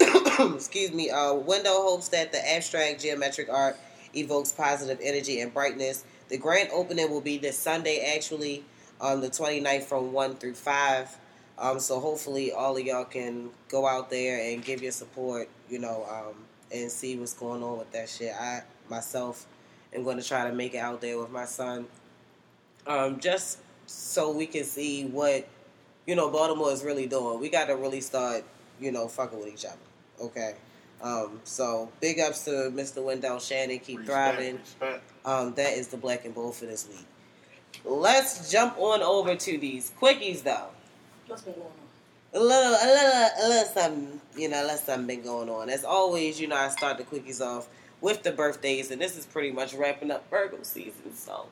Excuse me. Uh, Wendell hopes that the abstract geometric art evokes positive energy and brightness. The grand opening will be this Sunday, actually, on the 29th from 1 through 5. Um, so hopefully all of y'all can go out there and give your support, you know, um, and see what's going on with that shit. I myself am going to try to make it out there with my son, um, just so we can see what you know Baltimore is really doing. We got to really start, you know, fucking with each other. Okay. Um, so big ups to Mr. Wendell Shannon. Keep Respect, thriving. respect. Um, that is the black and bold for this week. Let's jump on over to these quickies though. What's been going on? A little, a little, a little something, you know, a little something been going on. As always, you know, I start the quickies off with the birthdays, and this is pretty much wrapping up Virgo season. So,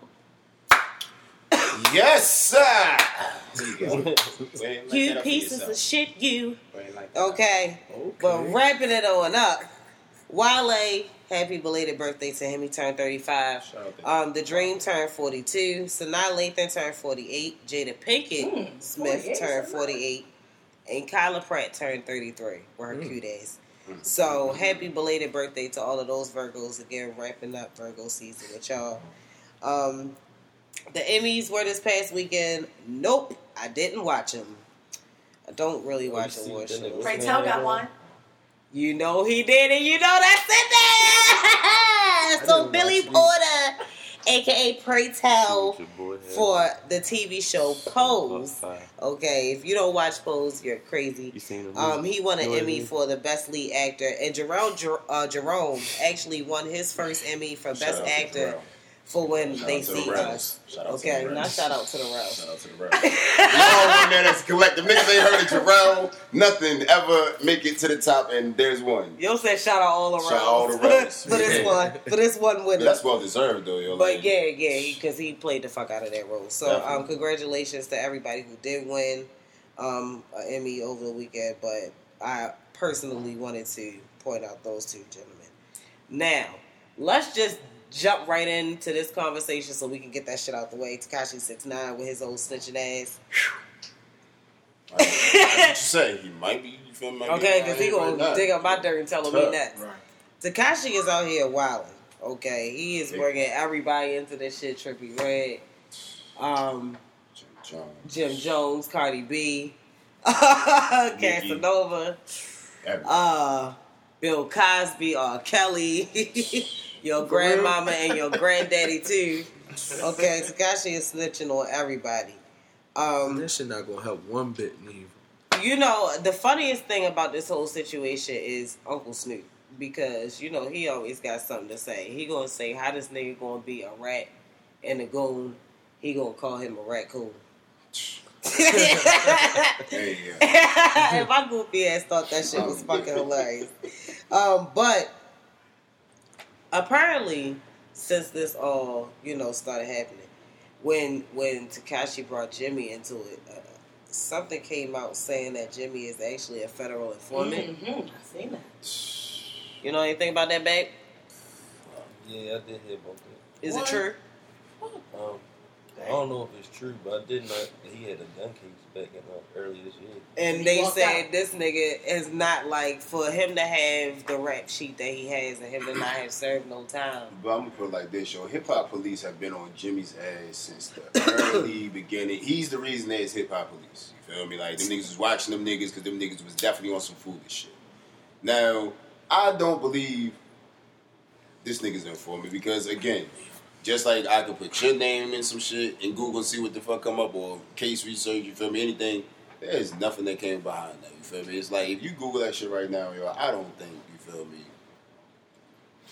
Yes, sir. You go. Go ahead and light you that up for pieces of shit, you. Go ahead and light that up. Okay, but wrapping it on up. Wale, happy belated birthday to him. He turned 35. Shout out to Um, the Dream turned 42. Sanaa Lathan turned 48. Jada Pinkett Mm, Smith turned 48. And Kyla Pratt turned 33 with her Mm. cute ass. So happy belated birthday to all of those Virgos again, wrapping up Virgo season with y'all. Um, the Emmys were this past weekend. Nope, I didn't watch them. I don't really watch you see award shows. Pray tell got one. You know he did, and you know that's in there. so didn't Billy Porter, aka Pray Tell, Your boy had for the TV show Pose. Okay, if you don't watch Pose, you're crazy. You seen him? Um, he won an You know I Emmy mean? for the best lead actor, and Jerome uh, Jerome actually won his first Emmy for Shout best actor Jharrel. For when Shout they to the see us. Shout out to Okay, now shout out to the Rels. Shout out to the Rebels. we all one there that's collective. Niggas ain't heard of Jharrel. Nothing ever make it to the top, and there's one. Yo said shout out all the Rels Shout out all the Rels. for this one for this one winner. That's well deserved, though, yo. But Like, yeah, yeah, because he, played the fuck out of that role. So um, congratulations to everybody who did win um, an Emmy over the weekend. But I personally wanted to point out those two gentlemen. Now, let's just jump right into this conversation so we can get that shit out the way. Tekashi six nine with his old snitching ass. That's what you say. He might be. You feel me? Okay, because he gonna right dig up my dirt and tell me Tough. next. Right. Tekashi is out here wilding. Okay, he is Yeah. bringing everybody into this shit. Trippie Redd, um, Jim Jones. Jim Jones, Cardi B, Casanova, uh, Bill Cosby, R. Kelly, your grandmama and your granddaddy too. Okay, Tekashi is snitching on everybody. Um, That shit not gonna help one bit, neither. you know, the funniest thing about this whole situation is Uncle Snoop because you know he always got something to say. He gonna say how this nigga gonna be a rat and a goon. He gonna call him a raccoon. And my goofy ass thought that shit was fucking hilarious. Um, but apparently, since this all you know started happening, when when Tekashi brought Jimmy into it, uh, something came out saying that Jimmy is actually a federal informant. Mm-hmm. I seen that. You know anything about that, babe? Yeah, I did hear about that. Is What? it true? Um, I don't know if it's true, but I did not. He had a gun case back in uh, early this year. And they said out. this nigga is not like for him to have the rap sheet that he has and him to not have served no time. But I'm gonna put it like this, yo. Hip hop police have been on Jimmy's ass since the early beginning. He's the reason there's hip hop police. You feel me? Like them niggas was watching them niggas because them niggas was definitely on some foolish shit. Now, I don't believe this nigga's informant because again, just like I could put your name in some shit and Google and see what the fuck come up or case research, you feel me? Anything. There's nothing that came behind that. You feel me? It's like if you Google that shit right now, yo, I don't think you feel me.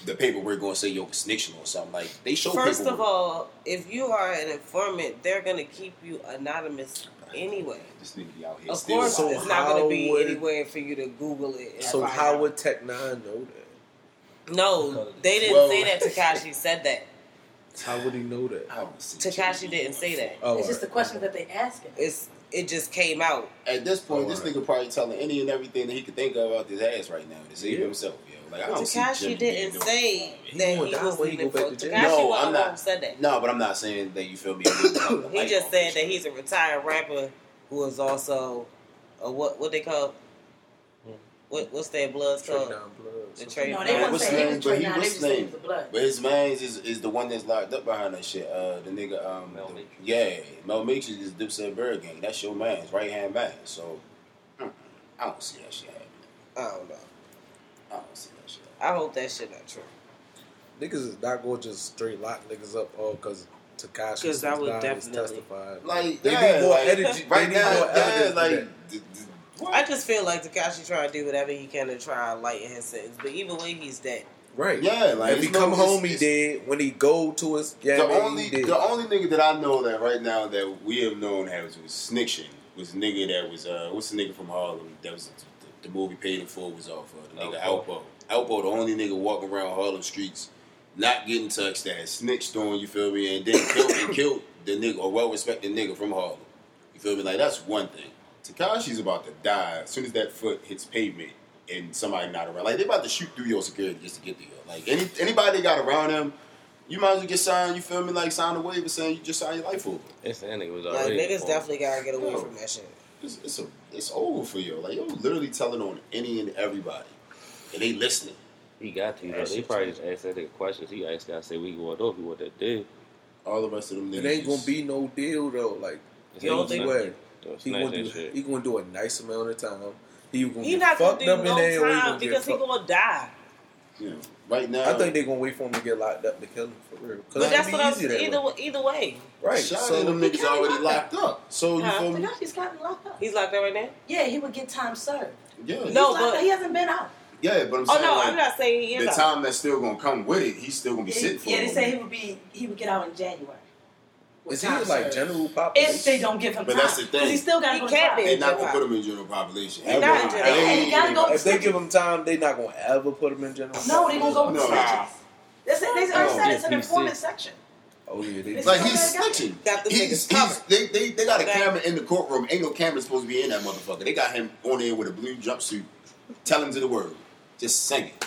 The paperwork gonna say yo snitching or something like they show. First paperwork. of all, if you are an informant, they're gonna keep you anonymous anyway. this nigga be out here Of still. course, So it's not gonna be would- anywhere for you to Google it. So how out. would Tech Nine know that? No, they didn't Well- say that. Tekashi said that. How would he know that? I don't see Tekashi didn't say that. Oh, it's just the alright. question that they asking. It's it just came out. At this point, Oh, this alright. nigga probably telling any and everything that he could think of out his ass right now to save Yeah. himself. Yo, like I don't see Tekashi didn't say He that he was when leaving for. Tekashi No, I'm the one not. said that. No, but I'm not saying that you feel me. He just said that he's a retired rapper who is also a what what they call what what's their blood Trick called? Blood. The trade No, they Man, wouldn't what's say he name? was But he Trey now. They was just say he name. was the blood. But his man's is, is the one that's locked up behind that shit. Uh, the nigga, um, Mel the- Matrix. yeah, Mel Matrix is Dipset Byrd Gang. That's your man's right hand man. So I don't see that shit happening. I don't know. I don't see that shit. I hope that shit not true. Niggas is not going to just straight lock niggas up all because Tekashi 'Cause I would is definitely- testified. Like They yeah, need more like, energy- they Right need now, more yeah, evidence like that. d- d- what? I just feel like Tekashi trying to do whatever he can to try and lighten his sentence. But either way, he's dead. Right. Yeah, like, if he it's no- come home, he it's- did. When he go to his yeah, the man, only he the only nigga that I know that right now that we have known has was snitching was a nigga that was uh what's the nigga from Harlem that was the, the movie Paid in Full was off of the nigga Alpo. Alpo Alpo the only nigga walking around Harlem streets not getting touched that has snitched on you feel me and then killed and killed the nigga or well respected nigga from Harlem you feel me like that's one thing Tekashi's about to die as soon as that foot hits pavement and somebody not around like they about to shoot through your security just to get to you like any anybody that got around him you might as well get signed, you feel me, like sign a waiver saying you just signed your life over. It's that nigga was Like niggas informed. definitely gotta get away from that shit. It's, it's, a, it's over for you. Like, you're literally telling on any and everybody. and they listening. He got to. Though. They probably just asked that nigga questions. He asked guys, say, we going over. He want that deal. All the rest of them niggas. It ain't gonna be no deal though. Like You don't think- anyway. Don't He snatch gonna do shit. he gonna do a nice amount of time. He gonna He get not gonna fucked do up in no there or he time gonna because he gonna die. you know, right now. I think they're gonna wait for him to get locked up to kill him for real. 'Cause But that's be what I'm easier that either way. either way. Right. Shot So them niggas already locked up. So you Huh? feel me? He's gotten locked up. He's locked up right now. Yeah, he would get time served. Yeah. No, but- he hasn't been out. Yeah, but I'm Oh saying no, like, I'm not saying he is. the out. time that's still gonna come with it, he's still gonna be Yeah, sitting for. yeah, they say he would be he would get out in January. With Is he time like served. general population? If they don't give him But time, that's the thing. he still got to He go to can't be. They're not gonna put him in general population. He not in They- general. And he gotta go- If they give him time, they're not gonna ever put him in general. No, they gonna go with No. the snitches. They said they already said it's an Yeah, informant section. Oh yeah, they. It's Like still snitching. He's, niggas he's, they, they, they got a Okay. camera in the courtroom. Ain't no camera supposed to be in that motherfucker. They got him on there with a blue jumpsuit. Tell him to the word. Just sing it.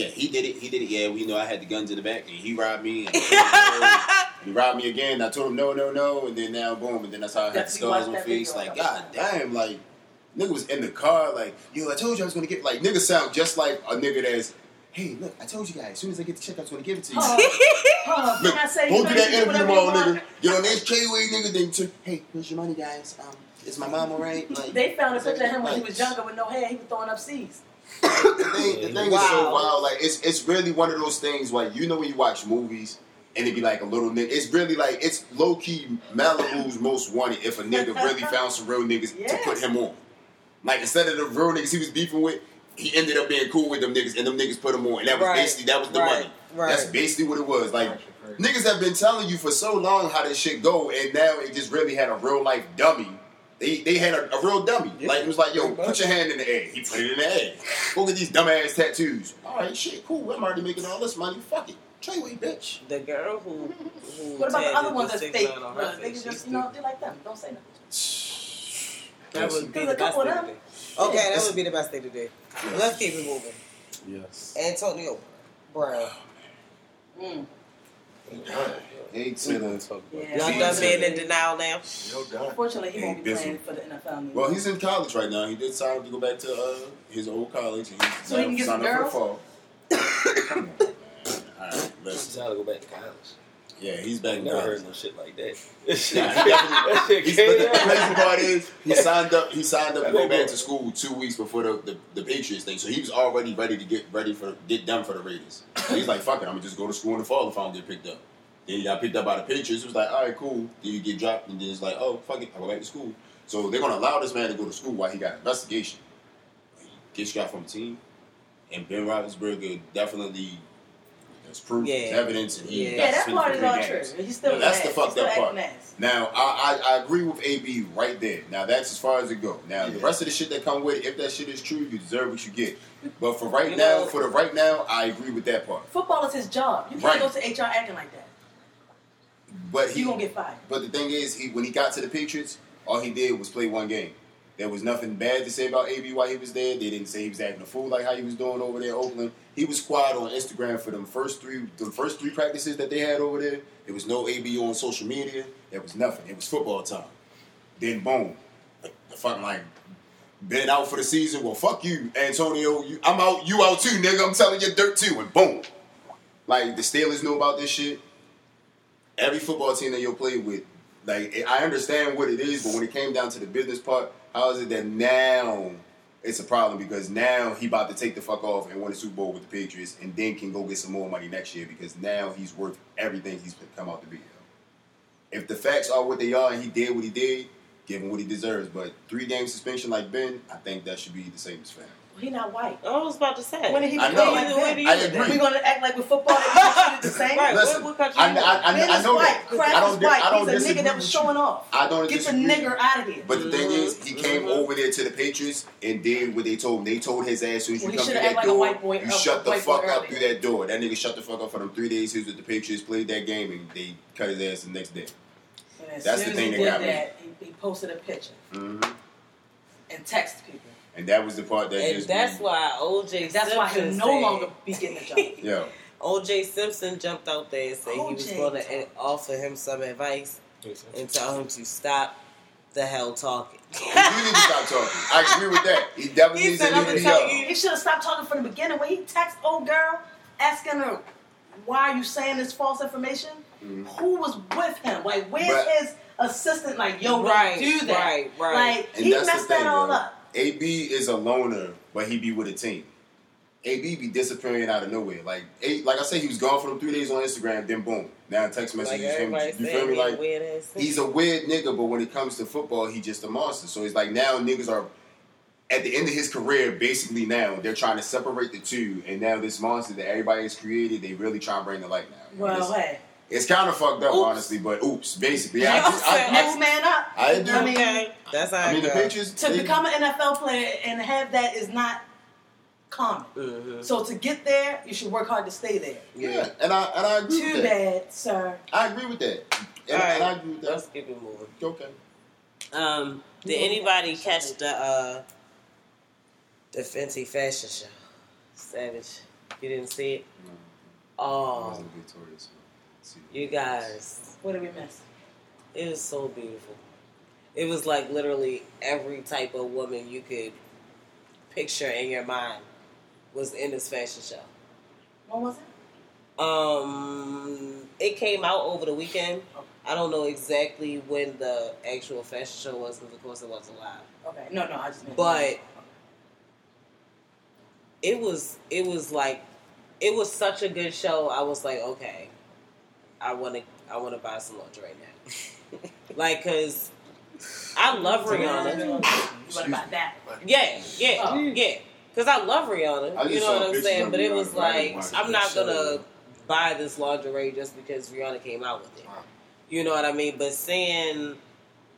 Yeah, he did it. He did it. Yeah, we know I had the guns in the back, and he robbed me. And he robbed me again. I told him no, no, no, and then now boom, and then that's how I had the Definitely scars on that face. Like god damn, like nigga was in the car. Like yo, I told you I was gonna get. Like nigga sound just like a nigga that's. Hey, look, I told you guys. As soon as I get the check, I was gonna give it to you. Hold on. Look, Can I say go you do that interview tomorrow, nigga. Get on this K-Way, nigga. Then to, hey, here's your money, guys. Um, is my mom alright? Like, They found a picture of him when he was younger with no hair. He was throwing up seeds. The thing, the thing is so wild. Like, it's it's really one of those things. Like, you know when you watch movies and it be like a little nigga. It's really like it's low key Malibu's most wanted. If a nigga really found some real niggas to put him on. Like instead of the real niggas he was beefing with, he ended up being cool with them niggas, and them niggas put him on. And that was Right. basically that was the Right. money. Right. That's basically what it was. Like. Niggas have been telling you for so long how this shit go, and now it just really had a real life dummy. They they had a, a real dummy. Yeah. Like it was like, yo, Pretty put your hand in the air. He put it in the air. Go get these dumbass tattoos. All right, shit, cool. I'm already making all this money. Fuck it, Treyway, bitch. The girl who who What about the other ones that that's fake? on her Look, They face, just, you know, they like them. Don't say nothing. That would be the a best thing of to them. do. Okay, Yeah. that would be the best thing to do. Let's keep it moving. Yes. Antonio Brown. Mm. Hey, to the, Yeah. Y'all done being in denial now? Yo, done. Unfortunately, he won't be Busy. playing for the NFL anymore. well, he's in college right now. He did sign to go back to uh, his old college. And he's So he can get signed some up for fall. All right, This listen. is how to go back to college. Yeah, he's I back ain't in never heard no shit like that. Nah, That he definitely- that shit He's, but the crazy. part is he signed up. He signed up to go back to school two weeks before the, the, the Patriots thing. So he was already ready to get ready for get done for the Raiders. So he's like, "Fuck it, I'm gonna just go to school in the fall if I don't get picked up." Then he got picked up by the Patriots. It was like, "All right, cool." Then you get dropped, and then it's like, "Oh, fuck it, I go back to school." So they're gonna allow this man to go to school while he got an investigation. He gets dropped from the team, and Ben Roethlisberger definitely. There's proof, Yeah. there's evidence, and he Yeah. got that part is three all games. true. He's still Yeah, that's the ass. fucked up part. ass. Now, I, I, I agree with AB right there. Now, that's as far as it go. Now, the rest of the shit that come with it, if that shit is true, you deserve what you get. But for right You now, know- for the right now, I agree with that part. Football is his job. You can't go to HR acting like that. But he, You gonna get fired. but the thing is, he when he got to the Patriots, all he did was play one game. There was nothing bad to say about AB while he was there. They didn't say he was acting a fool like how he was doing over there in Oakland. He was quiet on Instagram for them first three, the first three practices that they had over there. There was no AB on social media. There was nothing. It was football time. Then boom, the, the fucking like been out for the season. Well, fuck you, Antonio. You, I'm out. You out too, nigga. I'm telling you dirt too. And boom, like the Steelers knew about this shit. Every football team that you'll play with, like I understand what it is, but when it came down to the business part, how is it that now it's a problem because now he about to take the fuck off and win a Super Bowl with the Patriots, and then can go get some more money next year because now he's worth everything he's come out to be. If the facts are what they are and he did what he did, give him what he deserves. But three game suspension like Ben, I think that should be the same as fair. He not white. I was about to say. When did he I know. like When do I agree. We gonna act like with football that we treated the same? Right. Listen, what, what country I, you in? I, I, Ben I is know white. that. Crab I don't, is white. I don't He's a disagree nigga that was showing you. off. I don't Get the disagree. nigger out of here. But the thing is, he came Mhm. over there to the Patriots and did what they told him. They told his ass, as soon as you Well, he come through that like door, white boy- you shut the fuck up through that door. That nigga shut the fuck up for them three days. He was with the Patriots, played that game, and they cut his ass the next day. That's the thing he that got me. He, he posted a picture hmm and texted people. And that was the part that And just that's really- why OJ That's why he'll Simpson no longer be getting a job. Yo, OJ Simpson jumped out there and said he was going to offer him some advice and tell him to stop the hell talking. You need to stop talking. I agree with that. He definitely He needs said, to "I'm leave gonna me tell up. you." He should have stopped talking from the beginning. When he text old girl asking her, why are you saying this false information? Who was with him? Like, where's Mm-hmm. But- his assistant? Like, yo, Right, don't do that. right, right. Like, And he that's the messed that thing, all yo. up. AB is a loner, but he be with a team. AB be disappearing out of nowhere. Like, A, like I said, he was gone for them three days on Instagram. Then boom, now text Like messages. from everybody you feel me? Like he's a weird nigga, but when it comes to football, he just a monster. So it's like now niggas are at the end of his career. Basically, now they're trying to separate the two, and now this monster that everybody has created, they really try to bring to light now. Well, it's, hey, it's kind of fucked up, Oops. honestly. But oops, basically, I, just, I, I, next man up. I do. I mean, okay, that's how I mean, the it. Patriots to they- become an NFL player and have that is not common. Mhm. So to get there, you should work hard to stay there. Yeah, and I and I agree Too with that. bad, sir. I agree with that. And, All right, and I agree with let's keep it moving. Okay. Um, did anybody catch the uh the Fenty fashion show? Savage, you didn't see it? No. Oh, you guys, What did we miss? it was so beautiful. It was like literally every type of woman you could picture in your mind was in this fashion show. When was it? Um, it came out over the weekend. I don't know exactly when the actual fashion show was because, of course, it wasn't live. Okay, no, no, I just. But it was it was like it was such a good show. I was like, okay, I want to I want to buy some lingerie now. like, cause I love Rihanna. what about that? Yeah, yeah, Oh. yeah. Cause I love Rihanna. I You know what I'm saying? of But it was like I'm not show. gonna buy this lingerie just because Rihanna came out with it. Wow. You know what I mean? But seeing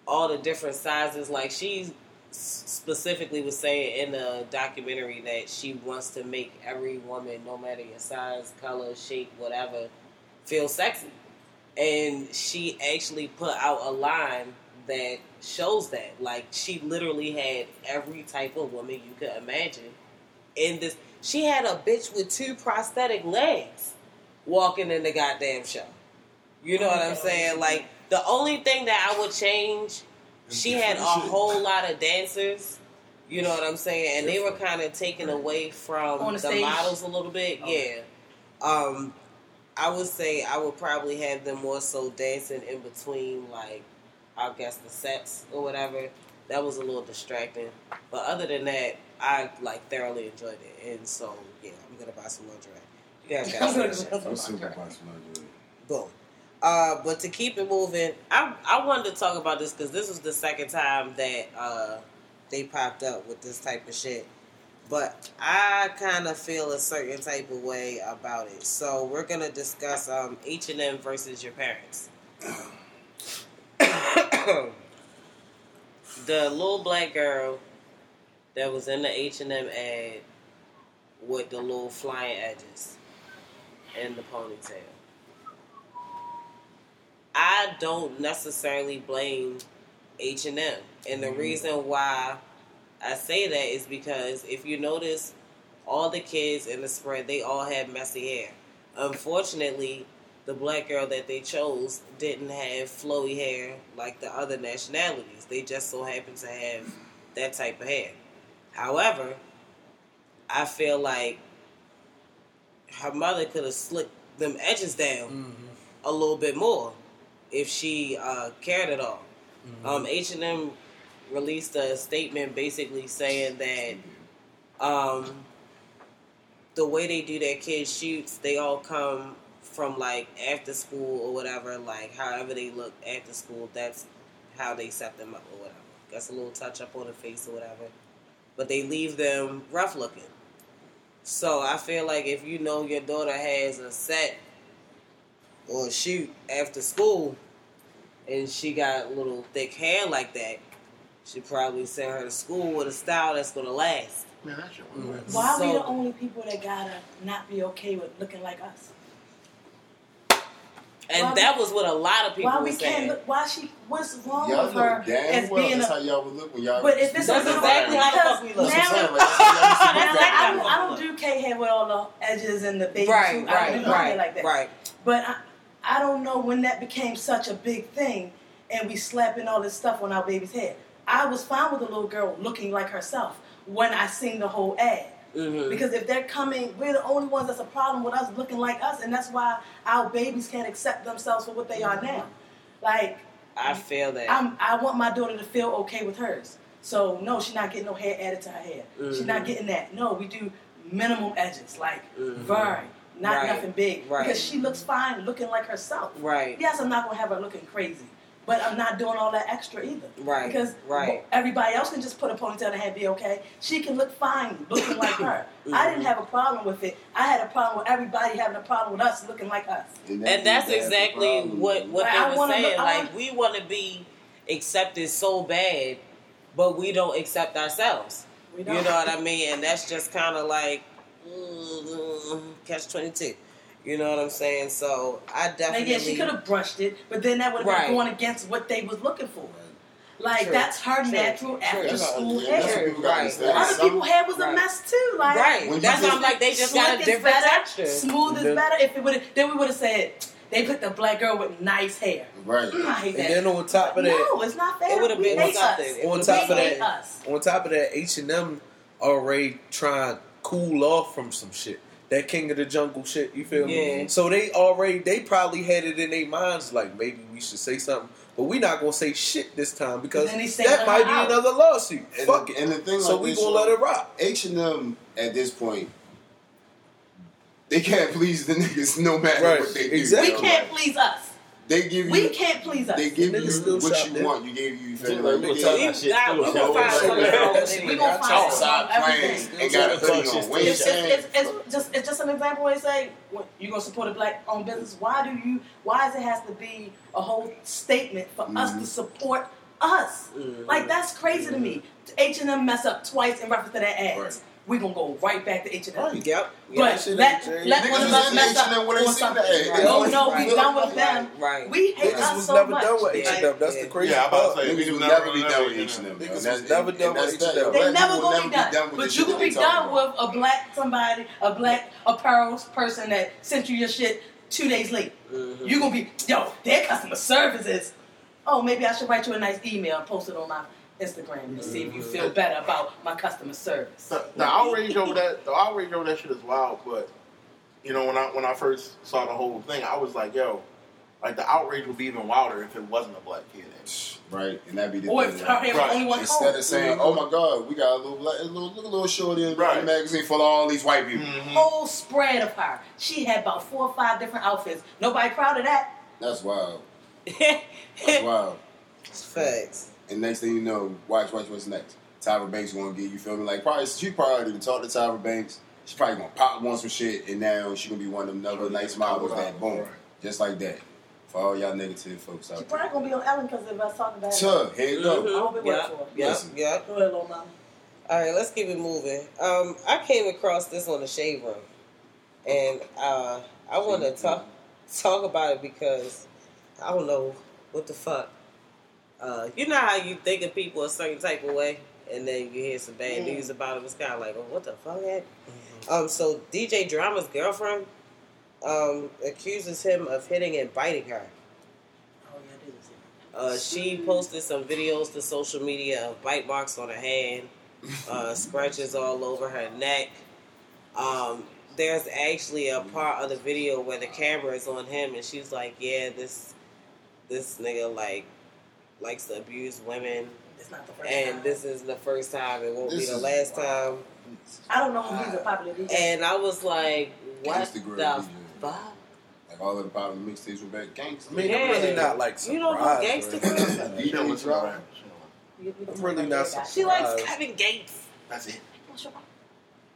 all the different sizes, like she specifically was saying in the documentary that she wants to make every woman, no matter your size, color, shape, whatever, feel sexy. And she actually put out a line that shows that. Like she literally had every type of woman you could imagine in this. She had a bitch with two prosthetic legs walking in the goddamn show. You know what I'm saying? Like the only thing that I would change, she had a whole lot of dancers. You know what I'm saying? And they were kind of taken away from the, the models a little bit. Oh. Yeah. Um, I would say I would probably have them more so dancing in between, like I guess the sets or whatever. That was a little distracting, but other than that, I like thoroughly enjoyed it, and so yeah, I'm gonna buy some lingerie. You guys got I'm gonna some buy shit. I'm super biased when I. Boom. Uh, but to keep it moving, I I wanted to talk about this because this was the second time that uh, they popped up with this type of shit. But I kind of feel a certain type of way about it. So we're gonna discuss um, H and M versus your parents. the little black girl that was in the H and M ad with the little flying edges and the ponytail. I don't necessarily blame H and M, and the reason why I say that is because if you notice, all the kids in the spread they all had messy hair. Unfortunately, the black girl that they chose didn't have flowy hair like the other nationalities. They just so happened to have that type of hair. However, I feel like her mother could have slicked them edges down a little bit more if she uh, cared at all. Um, H and M released a statement basically saying that um, the way they do their kids shoots, they all come from like after school or whatever. Like however they look after school, that's how they set them up or whatever. That's a little touch up on the face or whatever. But they leave them rough looking. So I feel like if you know your daughter has a set or shoot after school and she got little thick hair like that, she probably send her to school with a style that's gonna last. Man, that shit was mm. wet. Why are we the only people that gotta not be okay with looking like us? And Why that we- was what a lot of people Why were we can't saying. look? Why she? What's wrong Y'all with her damn as well being that's a? how y'all would look when y'all. But if it's That's a exactly how the fuck we look. That's what I'm now- like, that's how y'all used to Now, like, I, don't, I don't do K hair with all the edges and the baby Right, suit. I don't right, do my right, like that. right. But I, I don't know when that became such a big thing, and we slapping all this stuff on our baby's head. I was fine with the little girl looking like herself when I seen the whole ad. Mhm. Because if they're coming, we're the only ones that's a problem with us looking like us, and that's why our babies can't accept themselves for what they are now. Like I feel that. I'm, I want my daughter to feel okay with hers. So no, she's not getting no hair added to her hair. She's not Mhm. getting that. No, we do minimum edges, like Mhm. very, not Right. nothing big, Right. because she looks fine looking like herself. Right. Yes, I'm not gonna have her looking crazy, but I'm not doing all that extra either. Right, Because right. everybody else can just put a ponytail in her head, be okay. She can look fine looking like her. I Mhm. didn't have a problem with it. I had a problem with everybody having a problem with us looking like us. and that's exactly what what But they I were wanna saying. look- I like want- we want to be accepted so bad, but we don't accept ourselves. We You don't. know what I mean? And that's just kind of like mm, catch twenty two. You know what I'm saying? So I Now, definitely yeah, she could have brushed it, but then that would have Right. been going against what they was looking for. Like True. that's her True. natural after That's- school yeah, that's what hair. people gotta Right. understand. Other Some- people's hair was a Right. mess too. Like right. When you That's why I'm like they just got slick a is different better, texture. Smooth is mm-hmm. better. If it would, then we would have said they put the black girl with nice hair. Right. I hate that. And then on top of that, no, it's not fair. It would've been hate something. us. It on top we of hate that, us. on top of that, H and M already trying to cool off from some shit. That King of the Jungle shit, you feel me? Yeah. So they already, they probably had it in their minds like maybe we should say something, but we not gonna say shit this time because then they say that uh, might be out. another lawsuit. And Fuck the, it. and the thing so like we gonna yo, let it rock. H and M at this point, they can't please the niggas no matter Right, what they do. exactly. We can't please us. They give you. We can't please us. They give you still what shop you want. You gave you. You Like, like we gonna talk gave about shit got- still we a gonna whole find something shit. wrong with it. We gonna find something wrong with playing everything. got a hoodie on. It's- It's, it's, saying? it's, it's just it's just an example where they say you gonna support a black owned business. Why do you? Why does it has to be a whole statement for us to mm-hmm. support us? Like that's crazy to me. H and M mess up twice in reference to their ads. Right. We gonna go right back to H and M. Right. Yep. But shit let, ain't changed. let one of was us mess up H&M when they on seen something. the ad. No, no, Right. we done with them. Right. We hate Niggas us was so never much. done with H and M. That's Yeah. the crazy Yeah, I'm about part. to say, Niggas we never never be done done with with H and M. Niggas And was never done with. H&M. They Black never gonna be done. with But you shit can be done with a black somebody, a black apparel person that sent you your shit two days late. Mm-hmm. You gonna be yo, their customer service is. Oh, maybe I should write you a nice email and post it on my Instagram to see if you feel better about my customer service. The, the outrage over that, the outrage over that shit is wild. But you know, when I when I first saw the whole thing, I was like, yo, like the outrage would be even wilder if it wasn't a black kid. Right, and that'd be the Or thing. if her hair was Right. only one Instead color. of saying, "Oh my God, we got a little, black, a little, look a little shorty in Right. the magazine full of all these white people." Mhm. whole spread of her. She had about four or five different outfits. Nobody proud of that. That's wild. That's wild. It's facts. And next thing you know, watch, watch what's next. Tyra Banks gonna get you feel me like probably she probably didn't talk to Tyra Banks. She probably gonna pop on some shit, and now she gonna be one of them other nice models that boom, just like that. For all y'all negative folks out She out probably gonna be on Ellen because of us talking about it. Tug, here you go. I hope it works for her. Yep. Listen. Yep. Go ahead, little mama. All right, let's keep it moving. Um, I came across this on the shade room, and uh, I want to talk talk about it because I don't know what the fuck. Uh, you know how you think of people a certain type of way, and then you hear some bad Mm. news about them. It's kind of like, oh, what the fuck? happened? Um, so DJ Drama's girlfriend um, accuses him of hitting and biting her. Oh, yeah, I did see Uh, she posted some videos to social media of bite marks on her hand, uh, scratches all over her neck. Um, there's actually a part of the video where the camera is on him, and she's like, "Yeah, this this nigga like likes to abuse women, It's not the first and time. this is the first time. It won't be the last wild. time." I don't know if he's a popular DJ. And I was like, "What Instagram the DJ. fuck?" Like all of the popular mixtapes were back gangster. I mean, I'm really not like You don't know surprised. gangster or anything. girl? She don't listen to drop. rap. She don't- You- you can I'm really not my guy. She likes Kevin Gates. That's it. So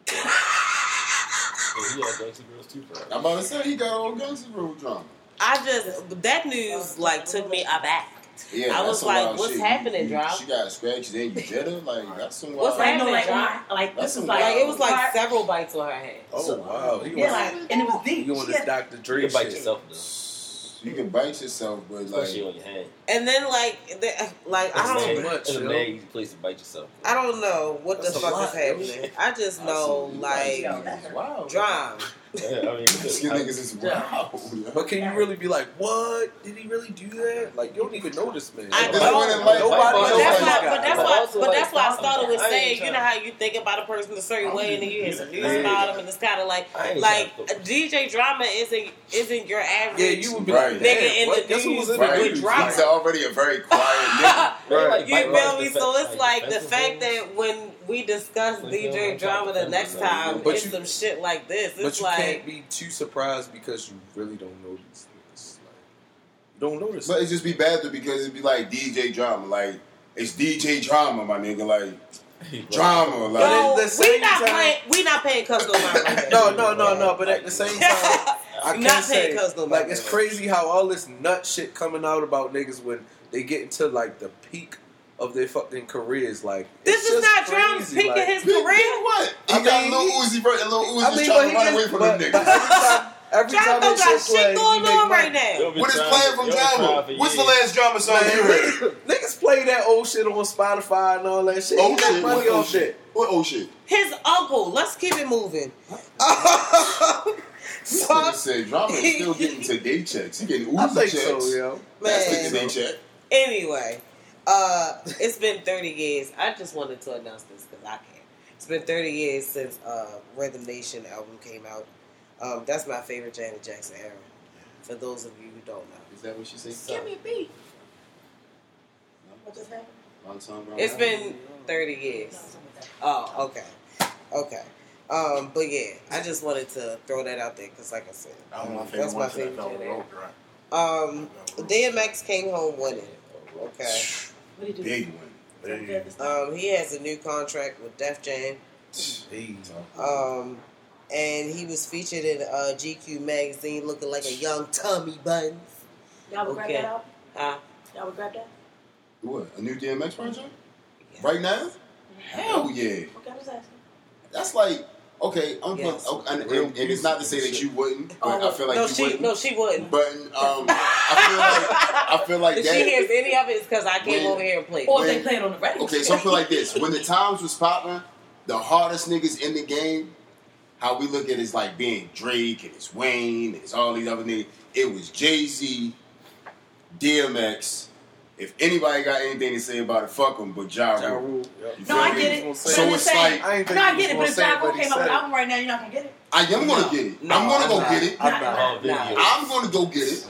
he had gangster girls too, bro. I'm about to say he got old gangster road drama. I just that news like took me aback. Yeah, I that's was like, what's shit. happening, you, Drop? She got scratches and you bit her. Like that's some What's wild. Like, no, like, happening, my, like That's this is some like, Like it was like part- several bites on her head. Oh wow, he Yeah, was, like, and it was deep. he on She this had- Dr. You Dre can bite yourself though. You can bite yourself, but Especially like on your hand. And then like, the, like I don't, too much, That's a yo. mad place to bite yourself. I don't know what That's the fuck lot, is happening. I just know like wow. drama. Yeah, I mean, skin niggas is wow. But can you really be like, what? Did he really do that? Like, you don't even know this man. I This don't. one in life, Nobody like, But knows that's this why, guy. but that's But why, also, but like, that's why I started with I ain't saying, you trying- know how you think about a person a certain way, and then you hear some news Yeah. about them, and it's kind of like, I ain't like trying to- DJ Drama isn't isn't your average. Yeah, you would be Right. like, Nigga damn, in what? the Guess who was news in the Right. with news? drama. He's already a very quiet nigga. Right. You bite feel me? So it's like the fact that when we discuss Like, DJ I'm Drama the trying to next defend time. But it's you- some shit like this. But It's you like can't be too surprised because you really don't know these niggas. Like, you don't notice. But it just be bad though because it'd be like DJ drama, like it's DJ drama, my nigga, like drama, like Yo, at the we not time- playing. We not paying cuz no right no, no, no, no. But at the same time, I Not can't paying say cuz no like it's crazy how all this nut shit coming out about niggas when they get into like the peak of their fucking careers. Like This is not Drama's crazy, peak like- of his Big- big career. what? He I got mean, Lil he- Uzi, bro, and Lil Uzi's I mean, trying to run away from but, them but niggas. every time, time Drama got shit shit play, going he make on money. right now. Yo, been What is playing from yo, drama? What's the last drama song you heard? Niggas play that old shit on Spotify and all that shit. Oh he got shit, money what oh off shit? What oh shit? His uncle. Let's keep it moving. This so, nigga said drama is still getting to day checks. He getting Uzi I think checks. so, yo. That's man. niggas ain't check. Anyway, uh, it's been 30 years. I just wanted to announce this because I can. It's been 30 years since uh, Rhythm Nation album came out. Um, that's my favorite Janet Jackson era. For those of you who don't know, Is that what she said? Give me a beat. What just happened? Long time ago. it's been 30 years. Oh, okay, okay. Um, but yeah, I just wanted to throw that out there because, like I said, That was my That's my favorite That Janet. um, DMX came home winning. Okay. What did you do? Big one. Um, he has a new contract with Def Jam. Hey, Um, and he was featured in uh, GQ magazine looking like a young Tommy Buns. Y'all would grab that out? Huh? Y'all would grab that? What? A new DMX project? Right now? Hell yeah. Okay, I was asking. That's like okay. I'm Yes. put, okay, and, and, and it's not to say that you wouldn't, but Oh, I feel like no, you she wouldn't. no, she wouldn't. But um, I feel like I feel like if that. she hears any of it, it's because I came When- over here and played. Or it. if they played on the radio. Okay, so I feel like this. When the times was popping, the hardest niggas in the game, how we look at it is like being Drake and it's Wayne and it's all these other niggas. It was Jay Z, DMX. If anybody got anything to say about it, fuck them. But Ja Ja Rule. Rule, yep. No, I me? get it. So But So I'm it's just saying- like I ain't think No, I get it, but if gonna Ja Rule came out with said an album right now, you're not gonna get it. I am gonna No. get it. No, I'm gonna go not. get it. I'm Not not. Video. Nah. I'm gonna go get it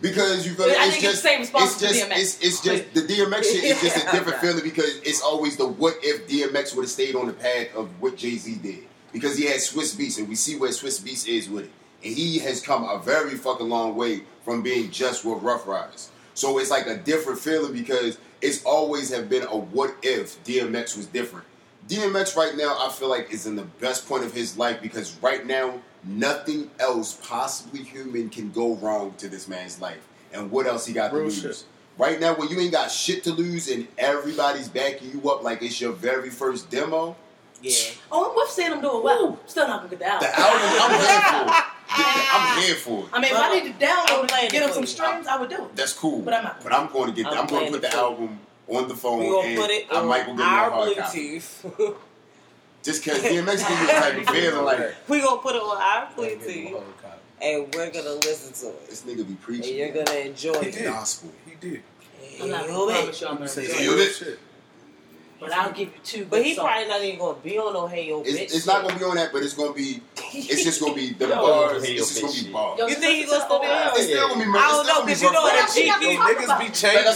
because you feel me? It's think it's just the it's just DMX. it's, it's just the DMX shit is just a different feeling because it's always the what if DMX would have stayed on the path of what Jay Z did because he had Swizz Beatz and we see where Swizz Beatz is with it and he has come a very fucking long way from being just with Ruff Ryders. So it's like a different feeling because it's always have been a what if DMX was different. DMX right now, I feel like is in the best point of his life because right now, nothing else possibly human can go wrong to this man's life. And what else he got to lose? shit. Right now, when you ain't got shit to lose and everybody's backing you up like it's your very first demo, Yeah. Oh, I'm with seeing them do it well. Still not gonna get the album. the album, I'm here for it. I'm ah. here for it. I mean, if I need to download it get it them for some streams, I would do it. That's cool. But I'm not. But I'm going to get. I'm I'm, going to put the for album on the phone We gonna and put it I on might go get my our hard copy. Bluetooth. Just because DMX gives you a type of feeling like we gonna put it on our Gotta give him a Bluetooth, and we're gonna listen to it, this nigga be and preaching. you're gonna enjoy He it. did. gospel. He did. I'm not gonna promise you I'm gonna Say enjoy it? But I'll give you two. But good he songs. probably not even gonna be on no Hey Yo Bitch. It's, it's not gonna be on that, but it's gonna be. It's just gonna be the Yo, bars. It's just gonna be bars. Yo, You think he listen gonna still be the- on? It's still gonna be. I don't know, still gonna 'cause be you know rough that riders. What else GQ you got to talk Like about? I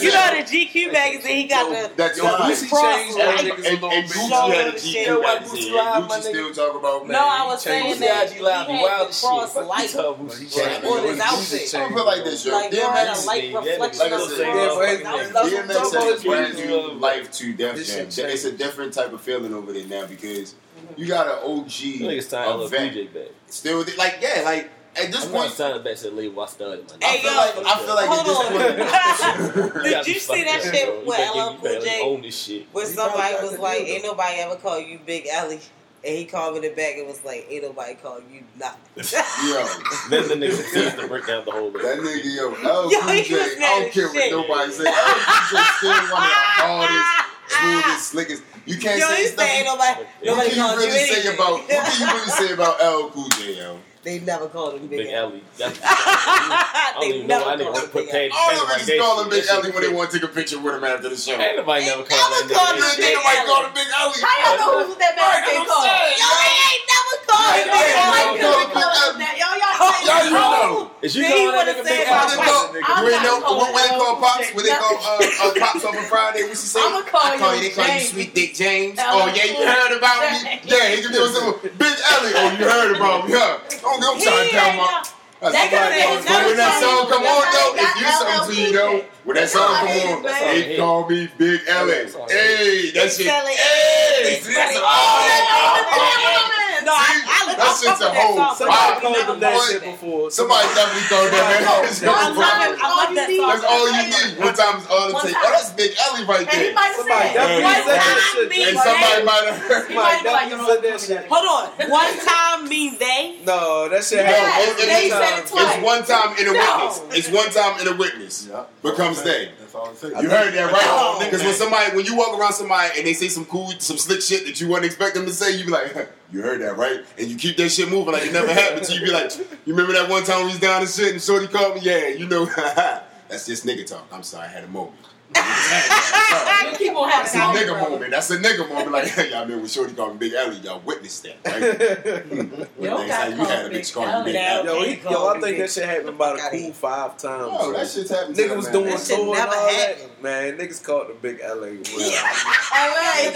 You know the GQ magazine, he got Yo, the that's Yo. Boosie cross changed light. on niggas a And, little. Gucci had a the G shit. Yo, why magazine. Gucci live, Gucci my still talk about No, I was saying that IG he had the cross light. Fuck But he you changed. on his His outfit. I feel like this, yo. Like, you had a DMX, light reflection like I of said, the yeah, cross. but he- That was- That's that was DMX has brand new life to Def Jam. It's a different type of feeling over there now because you got an I think OG, it's time I a love vet, BJ back. still like yeah, like at this I'm point. not signing back to the label I started, my Hey, I feel yo, like I feel like at this point. Did you be see that shit bro. You with better LL Cool J? Own this shit. Where somebody was like, "Ain't nobody ever call you Big Ellie." And he commented back and was like, "Ain't nobody calling you nothing." Yo, Then the nigga proceeds to break down the whole thing. that nigga, yo, L Yo, Cool he I don't care shit. what nobody say. L Cool J still one of the hardest, smoothest, slickest. You can't Yo, say stuff. said, "Ain't nobody, What can you you really say anything." about? What can you really say about L Cool J, yo? They never called him Big, Big L. Alley. That's, I don't they even know. never I didn't called want to him put Big Page All of like niggas that. call him. Big Ellie when they want to take a picture with him after the show. Ain't nobody never called never that called nigga. him that Big shit. Ain't nobody Ellie. call him Big Ellie. How y'all know who that man Right, they I'm called? saying, Yo, they ain't never called Hey, him hey, Big hey, L. hey, Y'all Big Ellie. that. Y'all, y'all say Y'all that. you know. Is you Then he calling that would've nigga said Big about Alley? When they call, Pops. I'm when they not know, calling when they L call Cool pops, J when they call uh, uh, pops over Friday, what's he say? I'ma call I call you you, they call you James. Sweet Dick James. L Oh yeah, you Cool heard about me? J. Yeah, he can do something. Big Ellie. Oh, you heard about me? Huh? I'm, I'm trying to tell my. That That's could've been somebody- his But when that number. song come on though, That's it do how something to they you got though. L Cool When that J. song That's come how on, it is, man. they call me Big Ellie. That's all Hey, that It's shit. selling- Hey, see, that's all. No, I, I, That shit's a whole song, Somebody we called never him that shit before. Somebody definitely called that man. That's No, I love it. I love that song. That's all you need. One time is all it takes. Oh, that's Big Ellie right there. Somebody said. definitely said that shit. And they. somebody might have heard. He might be like, you Somebody definitely said that shit. Hold on. One time mean they. No, that shit Yeah, happened. it- they it's- said it twice. It's one time in a witness. It's one time in a witness. Becomes they. That's all. You heard that right? No. Because when somebody, when you walk around somebody and they say some cool, some slick shit that you wouldn't expect them to say, you be like, "You heard that right?" And you keep that shit moving like it never happened to you. Be like, "You remember that one time we was down and shit and Shorty called me? Yeah, you know, that's just nigga talk. I'm sorry, I had a moment. You keep on That's a nigga moments, moment. That's a nigga moment. Like, hey, y'all remember when Shorty called me Big Ellie? Y'all witnessed that, right? Yo, Next time you had a bitch Big call you Big Ellie. Ellie. Yo, he, yo, I think that shit happened about a cool five times. Oh, that shit's happened to Nigga was doing That shit tour and never all happened. that. Man, niggas called the Big LA. All right,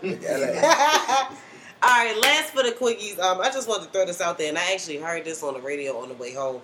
Big LA. All right, last for the quickies. Um, I just wanted to throw this out there, and I actually heard this on the radio on the way home.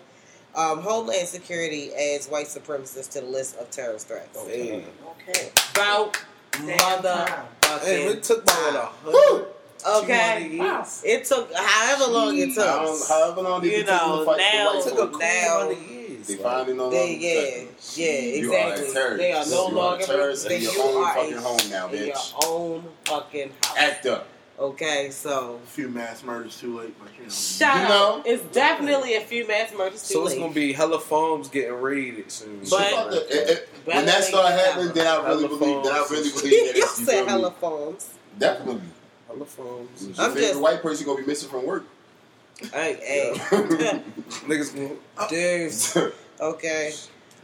Um, Homeland Security adds white supremacists to the list of terrorist threats. Hey. Okay. About motherfucking. Hey, it took about a hundred, Okay. 200 years. It took however long it How- took. However long they You know, to fight now- the It took a folk. cool Now- years. They like. finally no longer They, yeah, protect yeah, You are a exactly. They are no You are a longer terrorist in your own fucking home now, bitch. in your own fucking house. Act up. Okay, so A few mass murders too late, but you know. shout You out. know? It's definitely a few mass murders too So it's gonna be hella phones getting raided soon. But- Shit about. It- it- when that than start happening, then I really Hella believe. Then I really believe that you said feel hella phones. Definitely. hella phones. Your I'm favorite just- white person gonna be missing from work. Hey, hey. Niggas gonna Dude. Okay.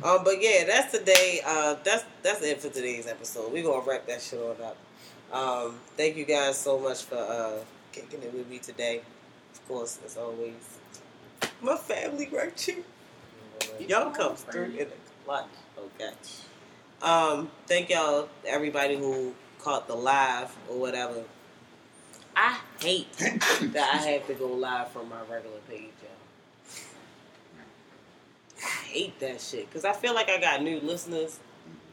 Um, but yeah, that's today. Uh, that's that's it for today's episode. We're gonna wrap that shit on up. Um, thank you guys so much for uh kicking it with me today. Of course, as always, my family right you. Y'all come through in the clutch. Okay. Um, thank y'all, everybody who caught the live or whatever. I hate that I have to go live from my regular page, y'all. I hate that shit because I feel like I got new listeners,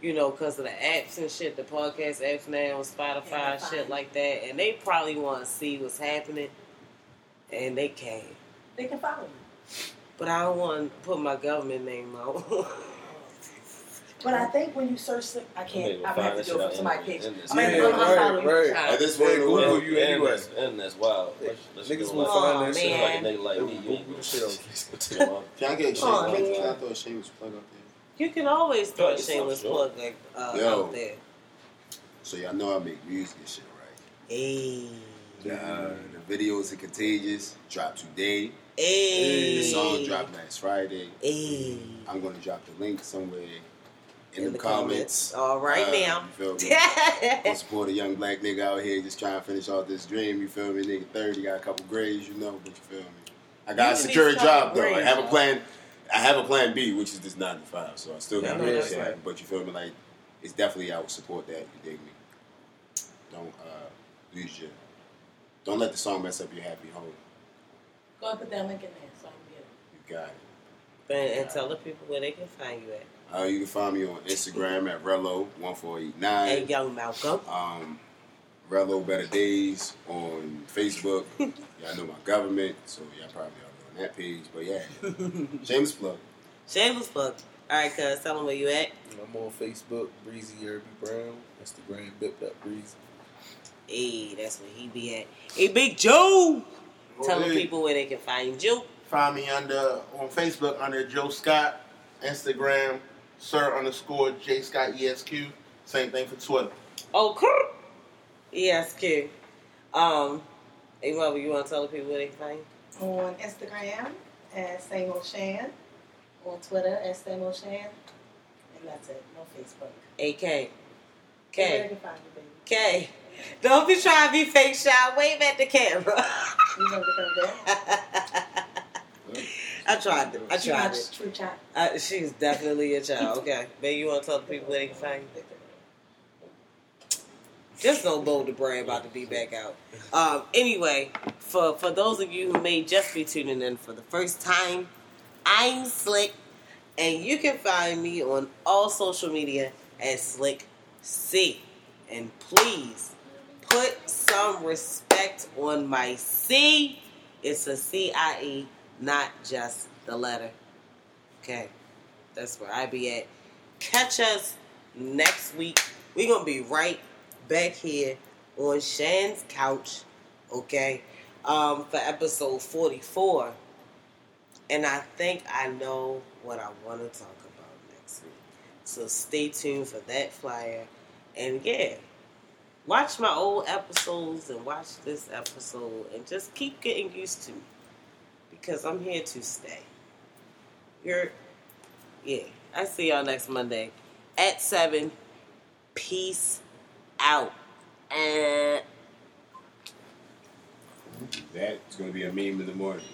you know, because of the apps and shit, the podcast apps now, Spotify, Yeah, shit like that, and they probably want to see what's happening, and they can't. They can follow you. But I don't want to put my government name out. But I think when you search, I can't. I'm gonna have to do it from somebody's page. in- in this I'm gonna Yeah, go right, follow you. right. At this They point, Google well, you and, anyway. that's, and that's wild. Let's, let's Niggas go will like, find that shit. like a nigga like me. You ain't gonna shit on shit. Can I get a Oh, shameless? I throw a shameless plug out there. You can always throw a shameless sure. plug like, uh, Yo. out there. So y'all know I make music and shit, right? Hey. Uh, the videos are contagious. Drop today. Hey. The song dropped last Friday. Hey. I'm gonna drop the link somewhere in, In the, the comments. comments. All right Uh, now. You feel me? Go support a young black nigga out here just trying to finish off this dream. You feel me? Nigga 30, got a couple grades, you know, but you feel me? I got You a secure job though. I grades, have a plan. I have a plan B, which is this nine to five. So I still got Yeah, to I know shit right. But you feel me? Like it's definitely I would support that. You dig me? Don't uh, lose your. Don't let the song mess up your happy home. Go and put that link in there so I can get it. You got it. and, and tell the people where they can find you at. Uh, you can find me on Instagram at Rello one four eight And nine. Young Malcolm. Um, Rello Better Days on Facebook. y'all know my government, so y'all probably are on that page. But yeah, shameless plug. Shameless plug. All right, cuz, tell them where you at. I'm on Facebook, Breezy Irby Brown. Instagram, Bipped Up Breezy. Hey, that's where he be at. Hey, Big Joe. Tell the Hey. people where they can find you. Find me under on Facebook under Joe Scott, Instagram Sir underscore J Scott ESQ. Same thing for Twitter. Oh, cool. Yes, kid. Um, hey, mother, you want to tell the people where they can find you? On Instagram at Same Old Shan. On Twitter at Same Old Shan. And that's it. No Facebook. AK. K. they can find you. K. Don't be trying to be fake shy. Wave at the camera. You know to come down. I tried it. I tried it. True Chat. Uh, she's definitely a child. Okay. Baby, you want to tell the people where they can find you? Just no bold brand about to be back out. Um, anyway, for for those of you who may just be tuning in for the first time, I'm Slick, and you can find me on all social media at Slick C. And please put some respect on my C. It's a C I E, not just the letter. Okay, that's where I be at. Catch us next week. We're gonna be right back here on Shan's couch, okay, um, for episode 44. And I think I know what I want to talk about next week. So stay tuned for that flyer. And yeah, watch my old episodes and watch this episode and just keep getting used to me because I'm here to stay. You're, yeah. I see y'all next Monday at 7. Peace out. And That's gonna be a meme in the morning.